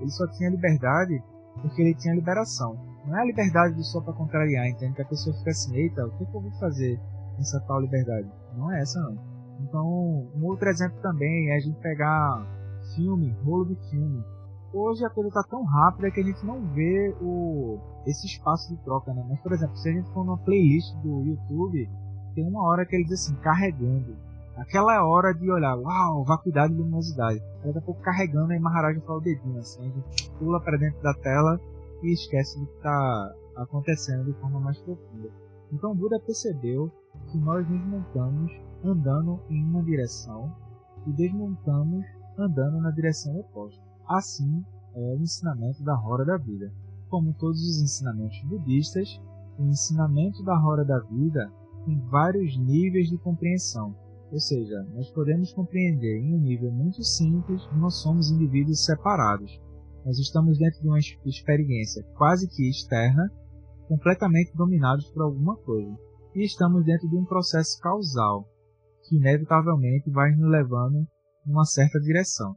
Ele só tinha liberdade porque ele tinha liberação. Não é a liberdade só para contrariar, entende? Que a pessoa fica assim, eita, o que, eu vou fazer? essa tal liberdade. Não é essa não. Então, um outro exemplo também é a gente pegar filme, rolo de filme. Hoje a coisa está tão rápida que a gente não vê o, esse espaço de troca, né? Mas, por exemplo, se a gente for numa playlist do YouTube, tem uma hora que ele diz assim, carregando. Aquela hora de olhar, uau, vacuidade e luminosidade. Daqui a pouco carregando, aí Maharaja fala o dedinho assim, a gente pula para dentro da tela e esquece do que está acontecendo de forma mais profunda. Então Buda percebeu que nós nos montamos andando em uma direção e desmontamos andando na direção oposta. Assim é o ensinamento da roda da vida. Como todos os ensinamentos budistas, o ensinamento da roda da vida tem vários níveis de compreensão. Ou seja, nós podemos compreender em um nível muito simples que nós somos indivíduos separados. Nós estamos dentro de uma experiência quase que externa, completamente dominados por alguma coisa e estamos dentro de um processo causal que inevitavelmente vai nos levando em uma certa direção.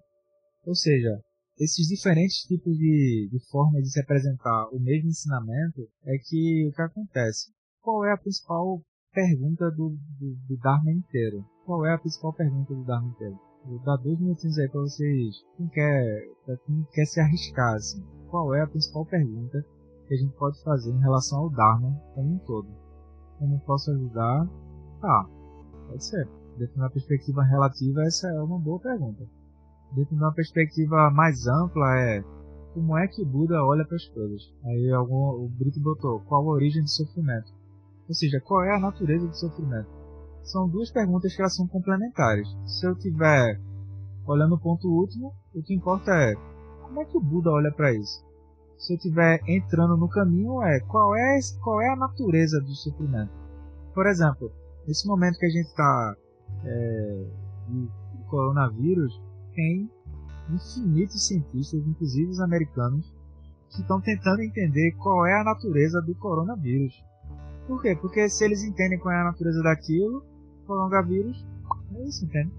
Ou seja, esses diferentes tipos de, de formas de se apresentar o mesmo ensinamento é que o que acontece? Qual é a principal pergunta do, do, do Dharma inteiro? Qual é a principal pergunta do Dharma inteiro? Vou dar dois minutinhos aí para vocês. Quem quer, quem quer se arriscar, assim, qual é a principal pergunta que a gente pode fazer em relação ao Dharma como um todo? Como posso ajudar? Tá, pode ser. Dentro de uma perspectiva relativa, essa é uma boa pergunta. Dentro de uma perspectiva mais ampla, é como é que o Buda olha para as coisas? Aí algum, o Brito botou qual a origem do sofrimento? Ou seja, qual é a natureza do sofrimento? São duas perguntas que elas são complementares. Se eu tiver olhando o ponto último, o que importa é como é que o Buda olha para isso? Se eu estiver entrando no caminho, é qual é qual é a natureza do sofrimento? Por exemplo, nesse momento que a gente está é, de coronavírus, tem infinitos cientistas, inclusive os americanos, que estão tentando entender qual é a natureza do coronavírus. Por quê? Porque se eles entendem qual é a natureza daquilo, coronavírus, é isso, entende?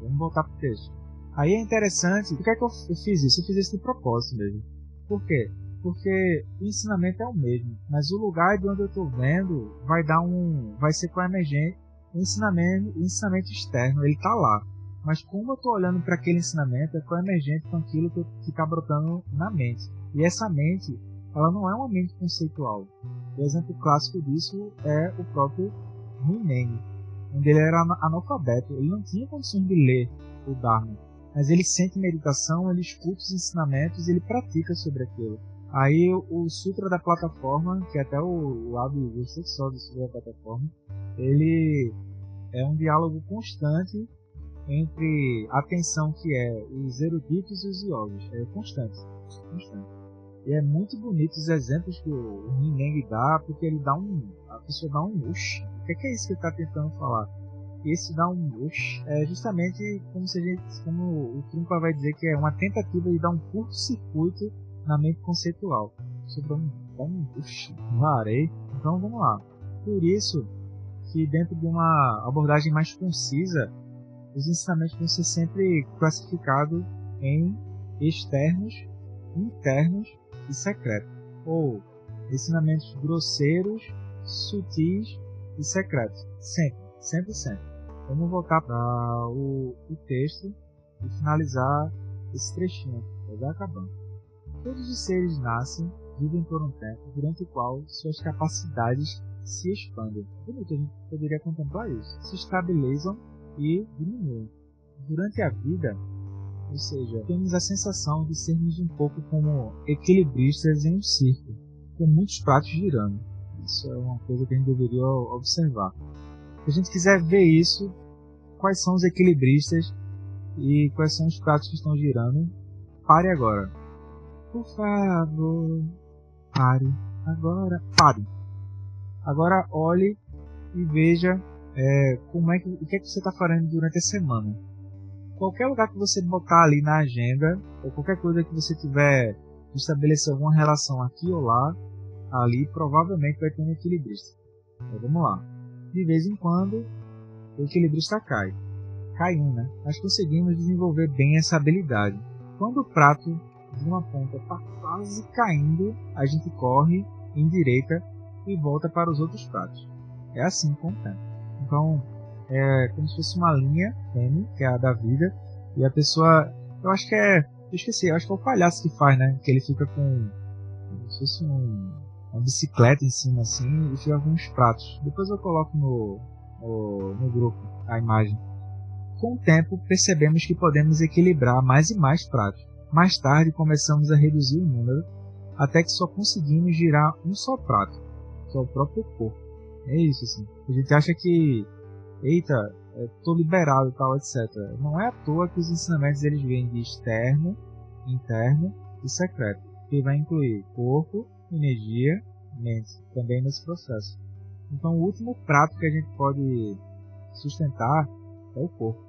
Vamos voltar pro texto. Aí é interessante, por que, é que eu, fiz isso? Eu fiz isso de propósito mesmo. Por quê? Porque o ensinamento é o mesmo, mas o lugar de onde eu estou vendo vai dar um, vai ser com emergente, o ensinamento, o ensinamento externo, ele está lá. Mas como eu estou olhando para aquele ensinamento, é coemergente com aquilo que está brotando na mente. E essa mente, ela não é uma mente conceitual. O exemplo clássico disso é o próprio Huineng, onde ele era analfabeto, ele não tinha condições de ler o Dharma, mas ele sente meditação, ele escuta os ensinamentos, ele pratica sobre aquilo. Aí o Sutra da Plataforma, que até o, o gostou só do Sutra da Plataforma, ele é um diálogo constante entre a tensão que é os eruditos e os yogis. É constante. constante. E é muito bonito os exemplos que o Rineng dá, porque ele dá um. A pessoa dá um luxo. O que é, é isso que ele está tentando falar? Esse dá um luxo é justamente como se a gente, como o Trumpa vai dizer que é uma tentativa de dar um curto-circuito na mente conceitual. Sobre um, um luxo, um. Então vamos lá. Por isso que dentro de uma abordagem mais concisa, os ensinamentos vão ser sempre classificados em externos, internos e secretos, ou ensinamentos grosseiros, sutis e secretos. Sempre, sempre, sempre. Vamos voltar para o, o, texto e finalizar esse trechinho. Já acabando. Todos os seres nascem, vivem por um tempo, durante o qual suas capacidades se expandem. Bonito, a gente poderia contemplar isso. Se estabilizam e diminuem. Durante a vida, ou seja, temos a sensação de sermos um pouco como equilibristas em um círculo, com muitos pratos girando. Isso é uma coisa que a gente deveria observar. Se a gente quiser ver isso, quais são os equilibristas e quais são os pratos que estão girando, pare agora. Por favor, pare agora. Pare. Agora olhe e veja é, como é que, o que, é que você está fazendo durante a semana. Qualquer lugar que você botar ali na agenda, ou qualquer coisa que você tiver estabelecer alguma relação aqui ou lá, ali provavelmente vai ter um equilibrista. Então, vamos lá. De vez em quando, o equilibrista cai. Cai um, né? Mas conseguimos desenvolver bem essa habilidade. Quando o prato de uma ponta está quase caindo, a gente corre em direita e volta para os outros pratos. É assim com o tempo. Então, é como se fosse uma linha M, que é a da vida, e a pessoa. Eu acho que é. Eu esqueci, eu acho que é o palhaço que faz, né? Que ele fica com. Como se fosse um, uma bicicleta em cima assim e fica com uns pratos. Depois eu coloco no, no, no grupo a imagem. Com o tempo, percebemos que podemos equilibrar mais e mais pratos. Mais tarde, começamos a reduzir o número, até que só conseguimos girar um só prato, que é o próprio corpo. É isso, assim. A gente acha que, eita, é, tô liberado e tal, etc. Não é à toa que os ensinamentos eles vêm de externo, interno e secreto, que vai incluir corpo, energia, mente, também nesse processo. Então, o último prato que a gente pode sustentar é o corpo.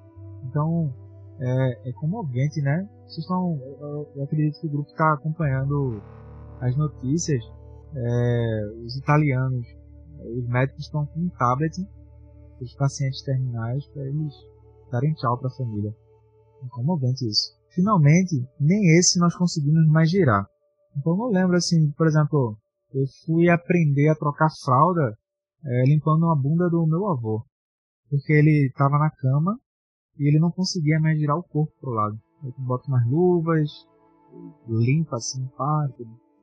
Então, é, é comovente, né? Vocês estão, eu, eu acredito que o grupo está acompanhando as notícias. É, os italianos os médicos estão com um tablet os pacientes terminais para eles darem tchau para a família. Comovente isso. Finalmente, nem esse nós conseguimos mais girar. Então eu lembro assim, por exemplo, eu fui aprender a trocar fralda é, limpando a bunda do meu avô. Porque ele estava na cama e ele não conseguia mais girar o corpo pro lado. Eu boto umas luvas, limpa assim, pá,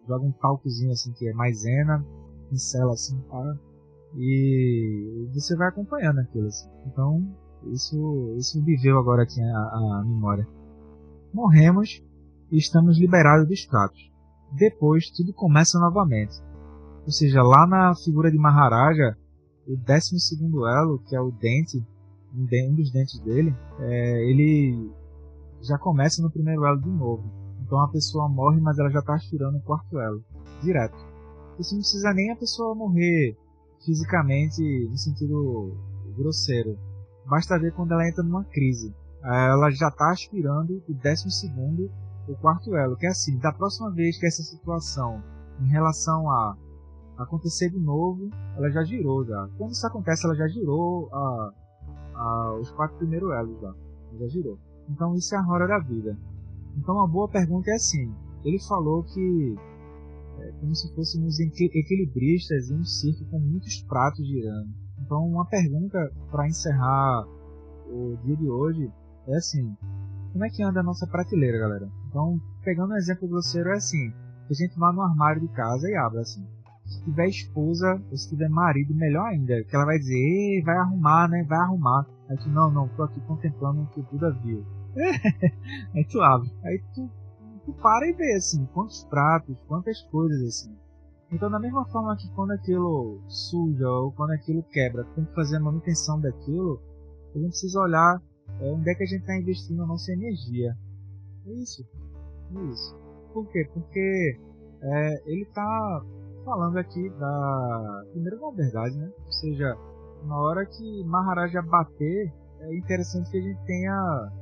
joga um talcozinho assim que é maisena, pincela assim, pá, e você vai acompanhando aquilo assim. Então, isso, isso viveu agora aqui a, a memória. Morremos e estamos liberados dos tratos. Depois tudo começa novamente. Ou seja, lá na figura de Maharaja, o 12 elo, que é o dente, um dos dentes dele, é, ele já começa no primeiro elo de novo. Então a pessoa morre, mas ela já está aspirando o quarto elo, direto. Isso não precisa nem a pessoa morrer fisicamente no sentido grosseiro. Basta ver quando ela entra numa crise. Ela já está aspirando o décimo segundo, o quarto elo, que é assim, da próxima vez que essa situação em relação a acontecer de novo, ela já girou já. Quando isso acontece, ela já girou a, a, os quatro primeiros elos já. Já girou. Então isso é a hora da vida. Então uma boa pergunta é assim. Ele falou que é como se fôssemos equilibristas em um circo com muitos pratos girando. Então uma pergunta para encerrar o dia de hoje é assim. Como é que anda a nossa prateleira, galera? Então, pegando um exemplo grosseiro, é assim: a gente vai no armário de casa e abre assim se tiver esposa ou se tiver marido, melhor ainda. Que ela vai dizer, vai arrumar, né? Vai arrumar. Aí tu, não, não, tô aqui contemplando o que Buda viu. aí tu abre. Aí tu, para e vê, assim, quantos pratos, quantas coisas, assim. Então, da mesma forma que quando aquilo suja ou quando aquilo quebra, tem que fazer a manutenção daquilo, a gente precisa olhar é, onde é que a gente está investindo a nossa energia. É isso. É isso. Por quê? Porque é, ele está falando aqui da primeira verdade, né? Ou seja, na hora que Maharaja bater, é interessante que a gente tenha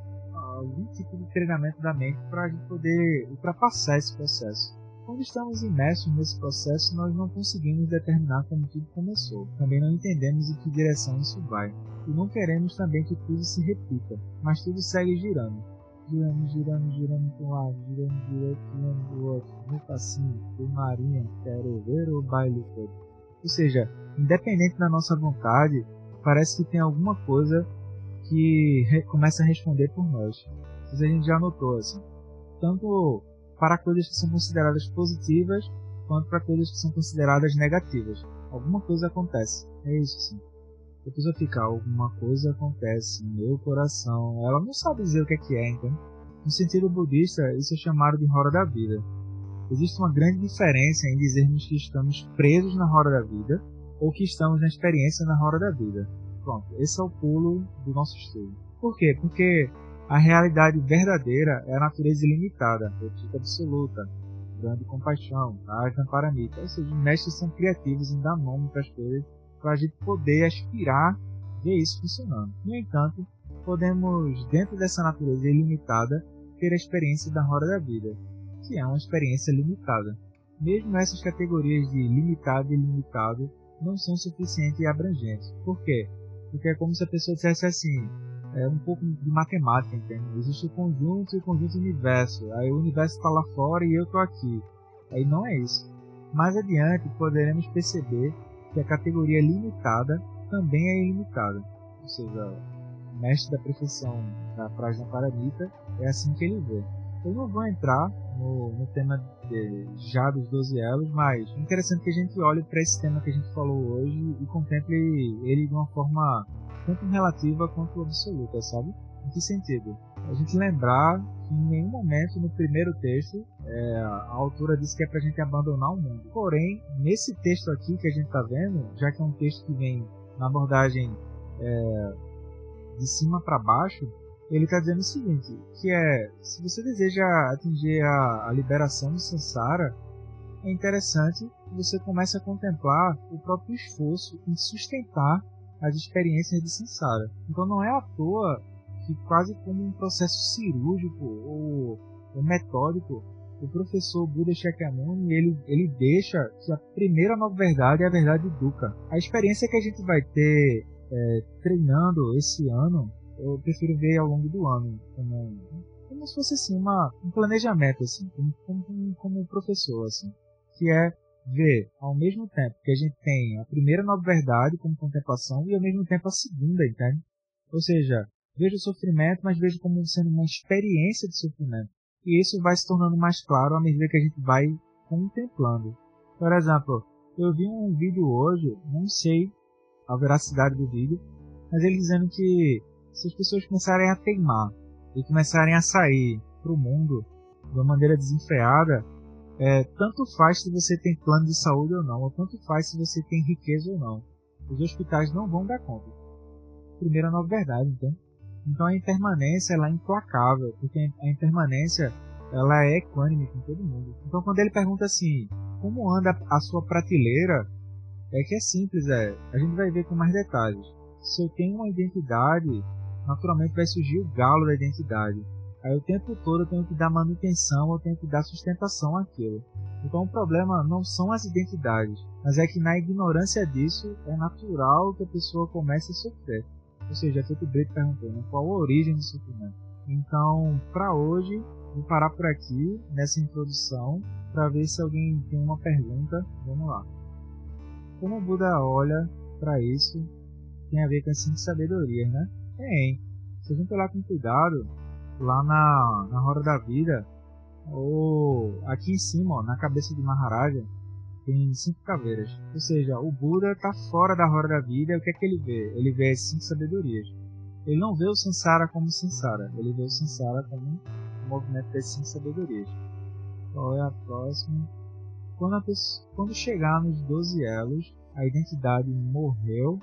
algum tipo de treinamento da mente para a gente poder ultrapassar esse processo. Quando estamos imersos nesse processo, nós não conseguimos determinar como tudo começou. Também não entendemos em que direção isso vai. E não queremos também que tudo se repita, mas tudo segue girando girando, girando, girando para um lado, girando direito, girando do outro, no passinho, por marinha, quero ver o baile todo. Ou seja, independente da nossa vontade, parece que tem alguma coisa que começa a responder por nós. Isso a gente já notou, assim. Tanto para coisas que são consideradas positivas, quanto para coisas que são consideradas negativas. Alguma coisa acontece. É isso, sim a pessoa fica, alguma coisa acontece no meu coração. Ela não sabe dizer o que é que é, então. No sentido budista, isso é chamado de roda da vida. Existe uma grande diferença em dizermos que estamos presos na roda da vida ou que estamos na experiência na roda da vida. Pronto, esse é o pulo do nosso estudo. Por quê? Porque a realidade verdadeira é a natureza ilimitada, a absoluta, grande compaixão, a paramita. Ou seja, os mestres são criativos em dar nome para as coisas para a gente poder aspirar ver isso funcionando. No entanto, podemos, dentro dessa natureza ilimitada, ter a experiência da roda da vida, que é uma experiência limitada. Mesmo essas categorias de limitado e ilimitado não são suficientes e abrangentes. Por quê? Porque é como se a pessoa dissesse assim, é um pouco de matemática, entende? Existe o conjunto e o conjunto universo. Aí o universo está lá fora e eu estou aqui. Aí não é isso. Mais adiante poderemos perceber que a categoria limitada também é ilimitada. Ou seja, o mestre da perfeição da Prajna Paramita é assim que ele vê. Eu não vou entrar no, no tema de, já dos 12 elos, mas é interessante que a gente olhe para esse tema que a gente falou hoje e contemple ele de uma forma tanto relativa quanto absoluta, sabe? Em que sentido? A gente lembrar que em nenhum momento no primeiro texto é, a autora disse que é para a gente abandonar o mundo. Porém, nesse texto aqui que a gente está vendo, já que é um texto que vem na abordagem é, de cima para baixo, ele está dizendo o seguinte, que é, se você deseja atingir a, a liberação do Sansara, é interessante que você comece a contemplar o próprio esforço em sustentar as experiências de Sansara. Então não é à toa que quase como um processo cirúrgico ou, ou metódico, o professor Buda Shakyamuni ele, ele deixa que a primeira nova verdade é a verdade Dukkha. A experiência que a gente vai ter é, treinando esse ano eu prefiro ver ao longo do ano, como, como se fosse assim, uma, um planejamento, assim, como, como, como professor, assim, que é ver ao mesmo tempo que a gente tem a primeira nova verdade como contemplação e ao mesmo tempo a segunda, entende? Ou seja, vejo o sofrimento, mas vejo como sendo uma experiência de sofrimento. E isso vai se tornando mais claro à medida que a gente vai contemplando. Por exemplo, eu vi um vídeo hoje, não sei a veracidade do vídeo, mas ele dizendo que se as pessoas começarem a teimar e começarem a sair para o mundo de uma maneira desenfreada, é, tanto faz se você tem plano de saúde ou não, ou tanto faz se você tem riqueza ou não. Os hospitais não vão dar conta. Primeira nova verdade, então. Então a impermanência ela é implacável, porque a impermanência ela é equânime com todo mundo. Então quando ele pergunta assim, como anda a sua prateleira, é que é simples, é. A gente vai ver com mais detalhes. Se eu tenho uma identidade, naturalmente vai surgir o galo da identidade. Aí o tempo todo eu tenho que dar manutenção, eu tenho que dar sustentação àquilo. Então o problema não são as identidades, mas é que na ignorância disso é natural que a pessoa comece a sofrer. Ou seja, é feito Brito perguntou, né? qual a origem do sofrimento. Então, para hoje, vou parar por aqui nessa introdução para ver se alguém tem uma pergunta. Vamos lá. Como o Buda olha para isso, tem a ver com as cinco sabedorias, né? Tem. Se a gente olhar com cuidado, lá na, na roda da vida, ou aqui em cima, ó, na cabeça de Maharaja, tem cinco caveiras. Ou seja, o Buda está fora da roda da vida o que é que ele vê? Ele vê as cinco sabedorias. Ele não vê o Sansara como Sansara, ele vê o Sansara como um movimento das cinco sabedorias. Qual é a próxima? Quando, a pessoa, quando chegar nos 12 elos, a identidade morreu.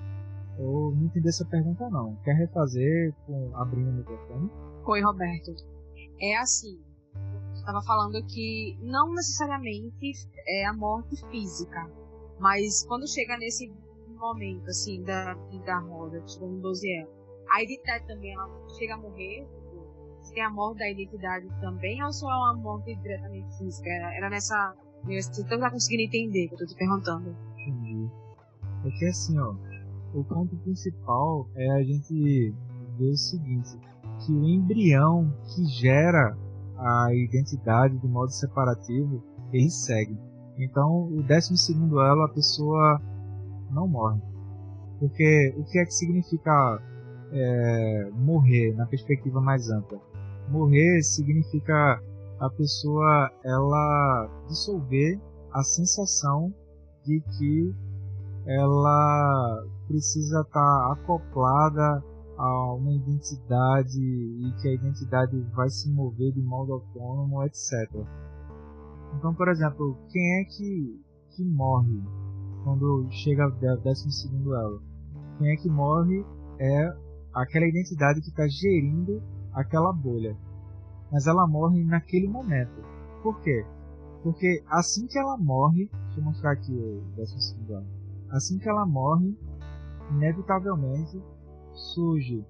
Eu não entendi essa pergunta não. Quer refazer com abrindo o microfone? Oi, Roberto. É assim, estava falando que não necessariamente é a morte física, mas quando chega nesse momento assim da, da roda, no 12 anos, a identidade também ela chega a morrer, se tem a morte da identidade também, ou só é uma morte diretamente física? Era, era nessa. Você não tá conseguindo entender o que eu tô te perguntando. Entendi. É que assim, ó, o ponto principal é a gente ver o seguinte, que o embrião que gera a identidade do modo separativo, ele segue. Então, o 12 segundo elo, a pessoa não morre. Porque o que é que significa é, morrer na perspectiva mais ampla? Morrer significa a pessoa ela dissolver a sensação de que ela precisa estar tá acoplada a uma identidade e que a identidade vai se mover de modo autônomo, etc. Então, por exemplo, quem é que, que morre quando chega ao 12 elo? Quem é que morre é aquela identidade que está gerindo aquela bolha. Mas ela morre naquele momento. Por quê? Porque assim que ela morre, deixa eu mostrar aqui o 12 elo. Assim que ela morre, inevitavelmente surge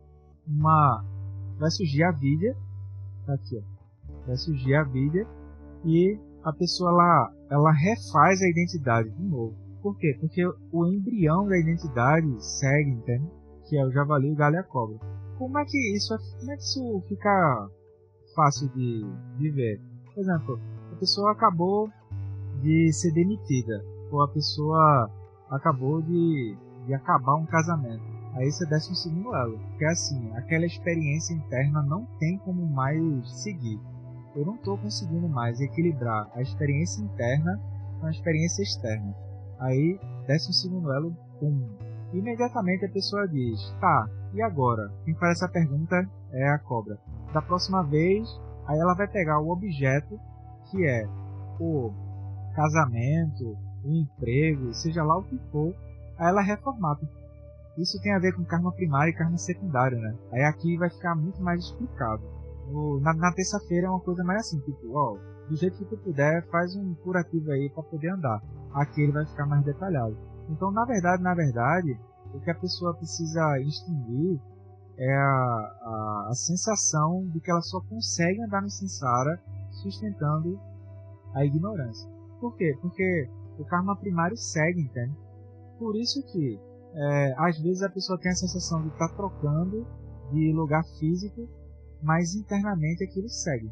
uma. Vai surgir a vida. Tá aqui, ó. Vai surgir a vida e a pessoa ela, ela refaz a identidade de novo. Por quê? Porque o embrião da identidade segue, entende? Que é o javali, o galho e a cobra. Como é que isso, é, como é que isso fica fácil de, de ver? Por exemplo, a pessoa acabou de ser demitida, ou a pessoa acabou de, de acabar um casamento Aí você desce um segundo elo. Que é assim, aquela experiência interna não tem como mais seguir. Eu não estou conseguindo mais equilibrar a experiência interna com a experiência externa. Aí desce um segundo elo, pum. Imediatamente a pessoa diz, tá, e agora? Quem faz essa pergunta é a cobra. Da próxima vez, aí ela vai pegar o objeto que é o casamento, o emprego, seja lá o que for, aí ela reformata isso tem a ver com karma primário e karma secundário, né? Aí aqui vai ficar muito mais explicado. No, na, na terça-feira é uma coisa mais assim, tipo, ó, do jeito que tu puder, faz um curativo aí para poder andar. Aqui ele vai ficar mais detalhado. Então, na verdade, na verdade, o que a pessoa precisa extinguir é a, a, a sensação de que ela só consegue andar no Sansara sustentando a ignorância. Por quê? Porque o karma primário segue, entende? Por isso que é, às vezes a pessoa tem a sensação de estar tá trocando de lugar físico, mas internamente aquilo segue.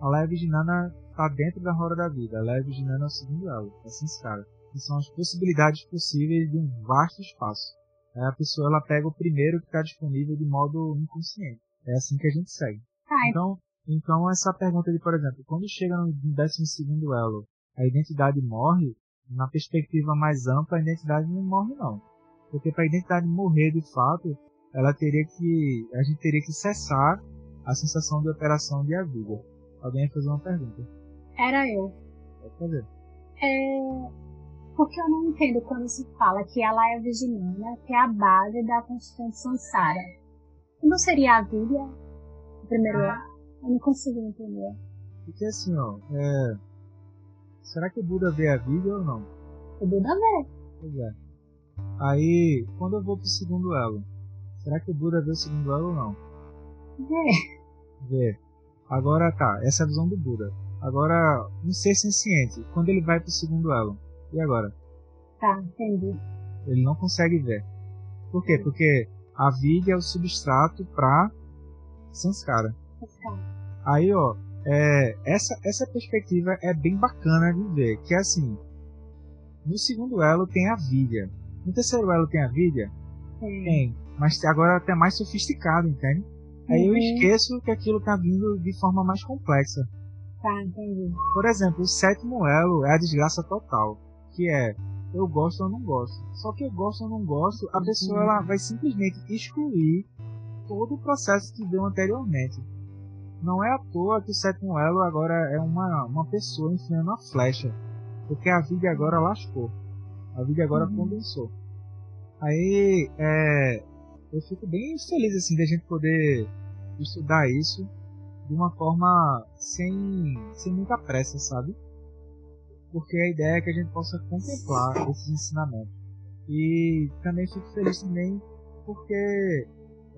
A Leia Viginana está dentro da roda da vida. A Leia Viginana é o segundo elo, é cara. Que são as possibilidades possíveis de um vasto espaço. Aí a pessoa ela pega o primeiro que está disponível de modo inconsciente. É assim que a gente segue. Ah, Então, então essa pergunta de, por exemplo, quando chega no 12 segundo elo, a identidade morre, na perspectiva mais ampla, a identidade não morre não. Porque para a identidade morrer de fato, ela teria que, a gente teria que cessar a sensação de operação de a vida. Alguém vai fazer uma pergunta? era eu. Pode fazer. É, porque eu não entendo quando se fala que ela é virginiana, que é a base da constante samsara. Não seria a vida primeiro ano? Eu não consigo entender. Porque assim, ó, é... será que o Buda vê a vida ou não? O Buda vê. Pois é. Aí, quando eu vou pro segundo elo, será que o Buda vê o segundo elo ou não? Vê. Vê. Agora tá, essa é a visão do Buda. Agora, um ser senciente, quando ele vai pro segundo elo, e agora? Tá, entendi. Ele não consegue ver. Por quê? Porque a vida é o substrato pra Sanskara. Aí, ó, é, essa, essa perspectiva é bem bacana de ver, que é assim, no segundo elo tem a vida. No terceiro elo tem a vida? Tem. Tem. Mas agora até mais sofisticado, entende? Aí eu Uhum. esqueço que aquilo tá vindo de forma mais complexa. Tá, entendi. Por exemplo, o sétimo elo é a desgraça total, que é eu gosto ou não gosto. Só que eu gosto ou não gosto, a pessoa ela vai simplesmente excluir todo o processo que deu anteriormente. Não é à toa que o sétimo elo agora é uma, uma pessoa enfiando a flecha, porque a vida agora lascou. A vida agora Uhum. condensou. Aí é, eu fico bem feliz assim da gente poder estudar isso de uma forma sem, sem muita pressa, sabe? Porque a ideia é que a gente possa contemplar esses ensinamentos. E também fico feliz também porque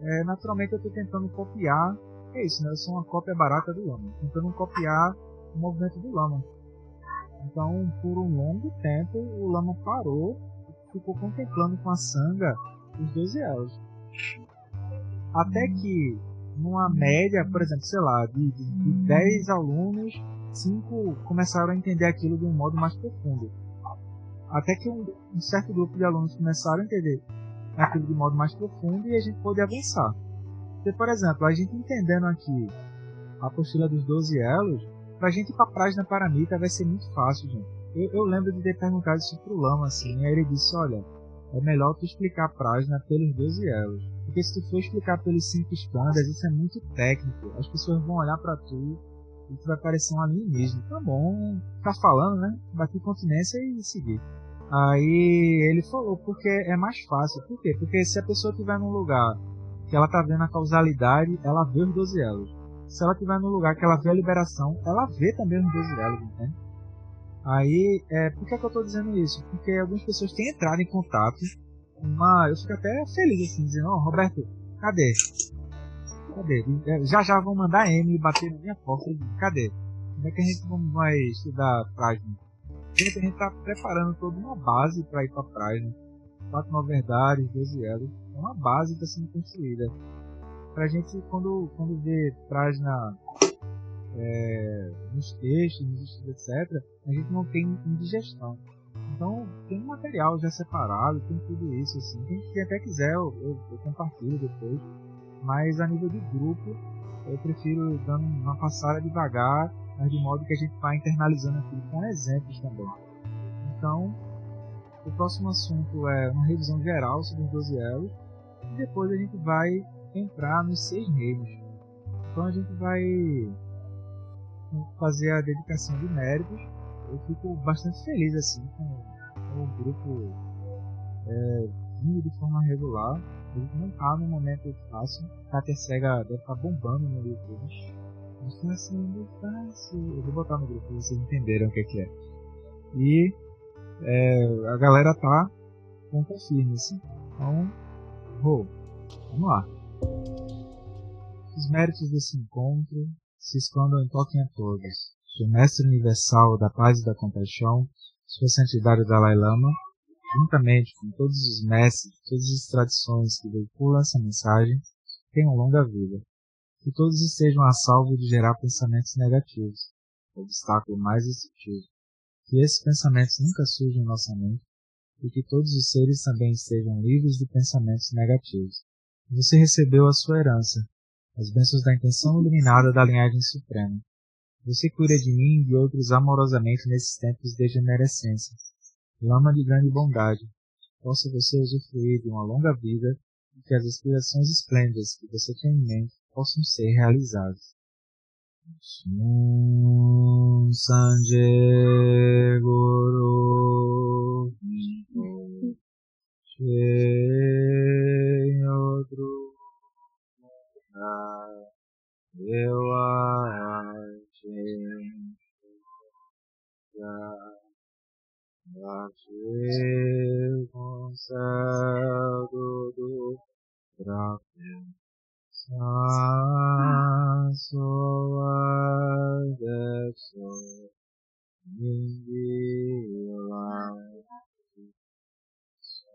é, naturalmente eu estou tentando copiar, é isso, né? Eu sou uma cópia barata do Lama, tentando copiar o movimento do Lama. Então, por um longo tempo, o Lama parou e ficou contemplando com a sanga os 12 elos. Até que, numa média, por exemplo, sei lá, de, de, de 10 alunos, 5 começaram a entender aquilo de um modo mais profundo. Até que um, um certo grupo de alunos começaram a entender aquilo de modo mais profundo e a gente pôde avançar. Porque, por exemplo, a gente entendendo aqui a apostila dos 12 elos, pra gente ir pra Prajna Paramita vai ser muito fácil, gente. Eu, eu lembro de ter perguntado isso pro Lama, assim, aí ele disse, olha, é melhor tu explicar a Prajna pelos 12 elos. Porque se tu for explicar pelos 5 standards, isso é muito técnico. As pessoas vão olhar pra tu e tu vai parecer um alienígena. Tá bom, tá falando, né? Bater continência e seguir. Aí ele falou, porque é mais fácil. Por quê? Porque se a pessoa estiver num lugar que ela tá vendo a causalidade, ela vê os 12 elos. Se ela estiver num lugar que ela vê a liberação, ela vê também os 12 elos, entende? Aí, é, por que, é que eu tô dizendo isso? Porque algumas pessoas têm entrado em contato uma. Eu fico até feliz assim, dizendo, ó, Roberto, cadê? Cadê? Já já vão mandar M bater na minha porta cadê? Como é que a gente vai- estudar Prajna? Gente, a gente tá preparando toda uma base para ir pra Prajna. Quatro nove verdades, 12 elos. É uma base que está sendo construída. Pra gente, quando, quando vê Prajna é, nos textos, nos estudos, etc., a gente não tem indigestão. Então, tem material já separado, tem tudo isso, assim. Quem, quem até quiser, eu, eu, eu compartilho depois. Mas a nível de grupo, eu prefiro dando uma passada devagar, mas de modo que a gente vai internalizando aquilo com exemplos também. Então, o próximo assunto é uma revisão geral sobre os 12 elos, e depois a gente vai entrar nos seis reinos. Então a gente vai fazer a dedicação de méritos. Eu fico bastante feliz assim com, com o grupo é, vindo de forma regular. A gente não tá num momento fácil. A Cega deve estar bombando no YouTube. Mas tá sendo fácil. Eu vou botar no grupo vocês entenderem o que é que é. E é, a galera tá ponta firme, assim. Então, vou. Vamos lá. Os méritos desse encontro se escondam e toquem a todos. O Mestre Universal da Paz e da Compaixão, Sua Santidade o Dalai Lama, juntamente com todos os mestres, todas as tradições que veiculam essa mensagem, tenham longa vida. Que todos estejam a salvo de gerar pensamentos negativos, obstáculo mais destrutivo. Que esses pensamentos nunca surjam em nossa mente e que todos os seres também estejam livres de pensamentos negativos. Você recebeu a sua herança, as bênçãos da intenção iluminada da linhagem suprema. Você cuida de mim e de outros amorosamente nesses tempos de degenerescência. Lama de grande bondade, possa você usufruir de uma longa vida e que as aspirações esplêndidas que você tem em mente possam ser realizadas. Guru Senhor eu Nasceu conselho do próprio Sansoa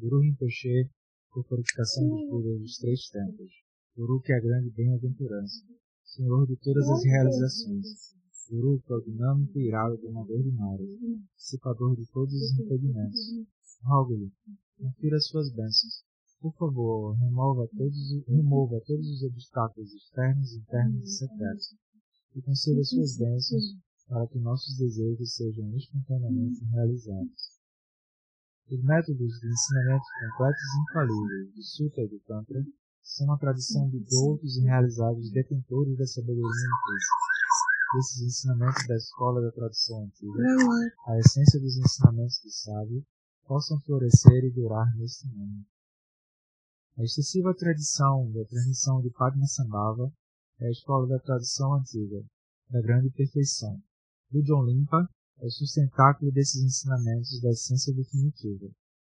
Guru Rinpoche, por purificação de tudo dos três tempos. Guru que é a grande bem-aventurança. Senhor de todas as realizações. Guru prognâmico e irado domador de mares. Dissipador de todos os impedimentos. Rogo-lhe, confira suas bênçãos. Por favor, remova todos, remova todos os obstáculos externos, internos e secretos. E conceda suas bênçãos para que nossos desejos sejam espontaneamente realizados. Os métodos de ensinamento completos e infalíveis do Sutta e do Tantra são a tradição de doutos e realizados detentores da sabedoria. Esses ensinamentos da escola da tradição antiga, a essência dos ensinamentos do sábio, possam florescer e durar neste mundo. A excessiva tradição da transmissão de Padmasambhava é a escola da tradição antiga, da grande perfeição. Do John Limpa é o sustentáculo desses ensinamentos da essência definitiva.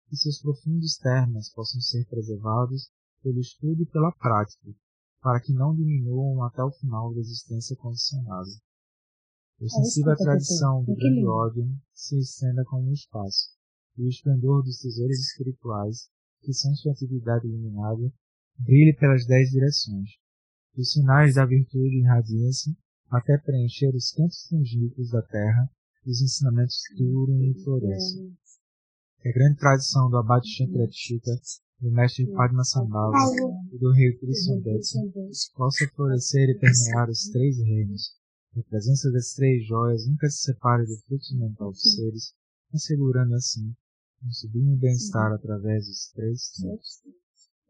Que seus profundos termos possam ser preservados pelo estudo e pela prática, para que não diminuam até o final da existência condicionada. A extensiva tradição do grande ordem se estenda como um espaço, e o esplendor dos tesouros espirituais, que são sua atividade iluminada, brilhe pelas dez direções. Os sinais da virtude irradiem-se até preencher os cantos fungíveis da terra e os ensinamentos durem e floresçam. Que a grande tradição do Abate Shankarachita, do mestre Padma Sambhava e do rei Trisundetsa possa florescer e permear os três reinos. A presença das três joias nunca se separe do fluxo mental dos seres, assegurando assim um sublime bem-estar através dos três tempos.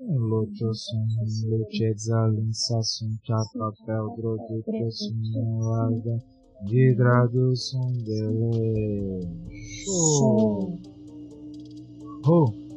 Lochosum, Lochedzalin, Sasum, Chapapel, Vidradusum, Dele. Show! Oh!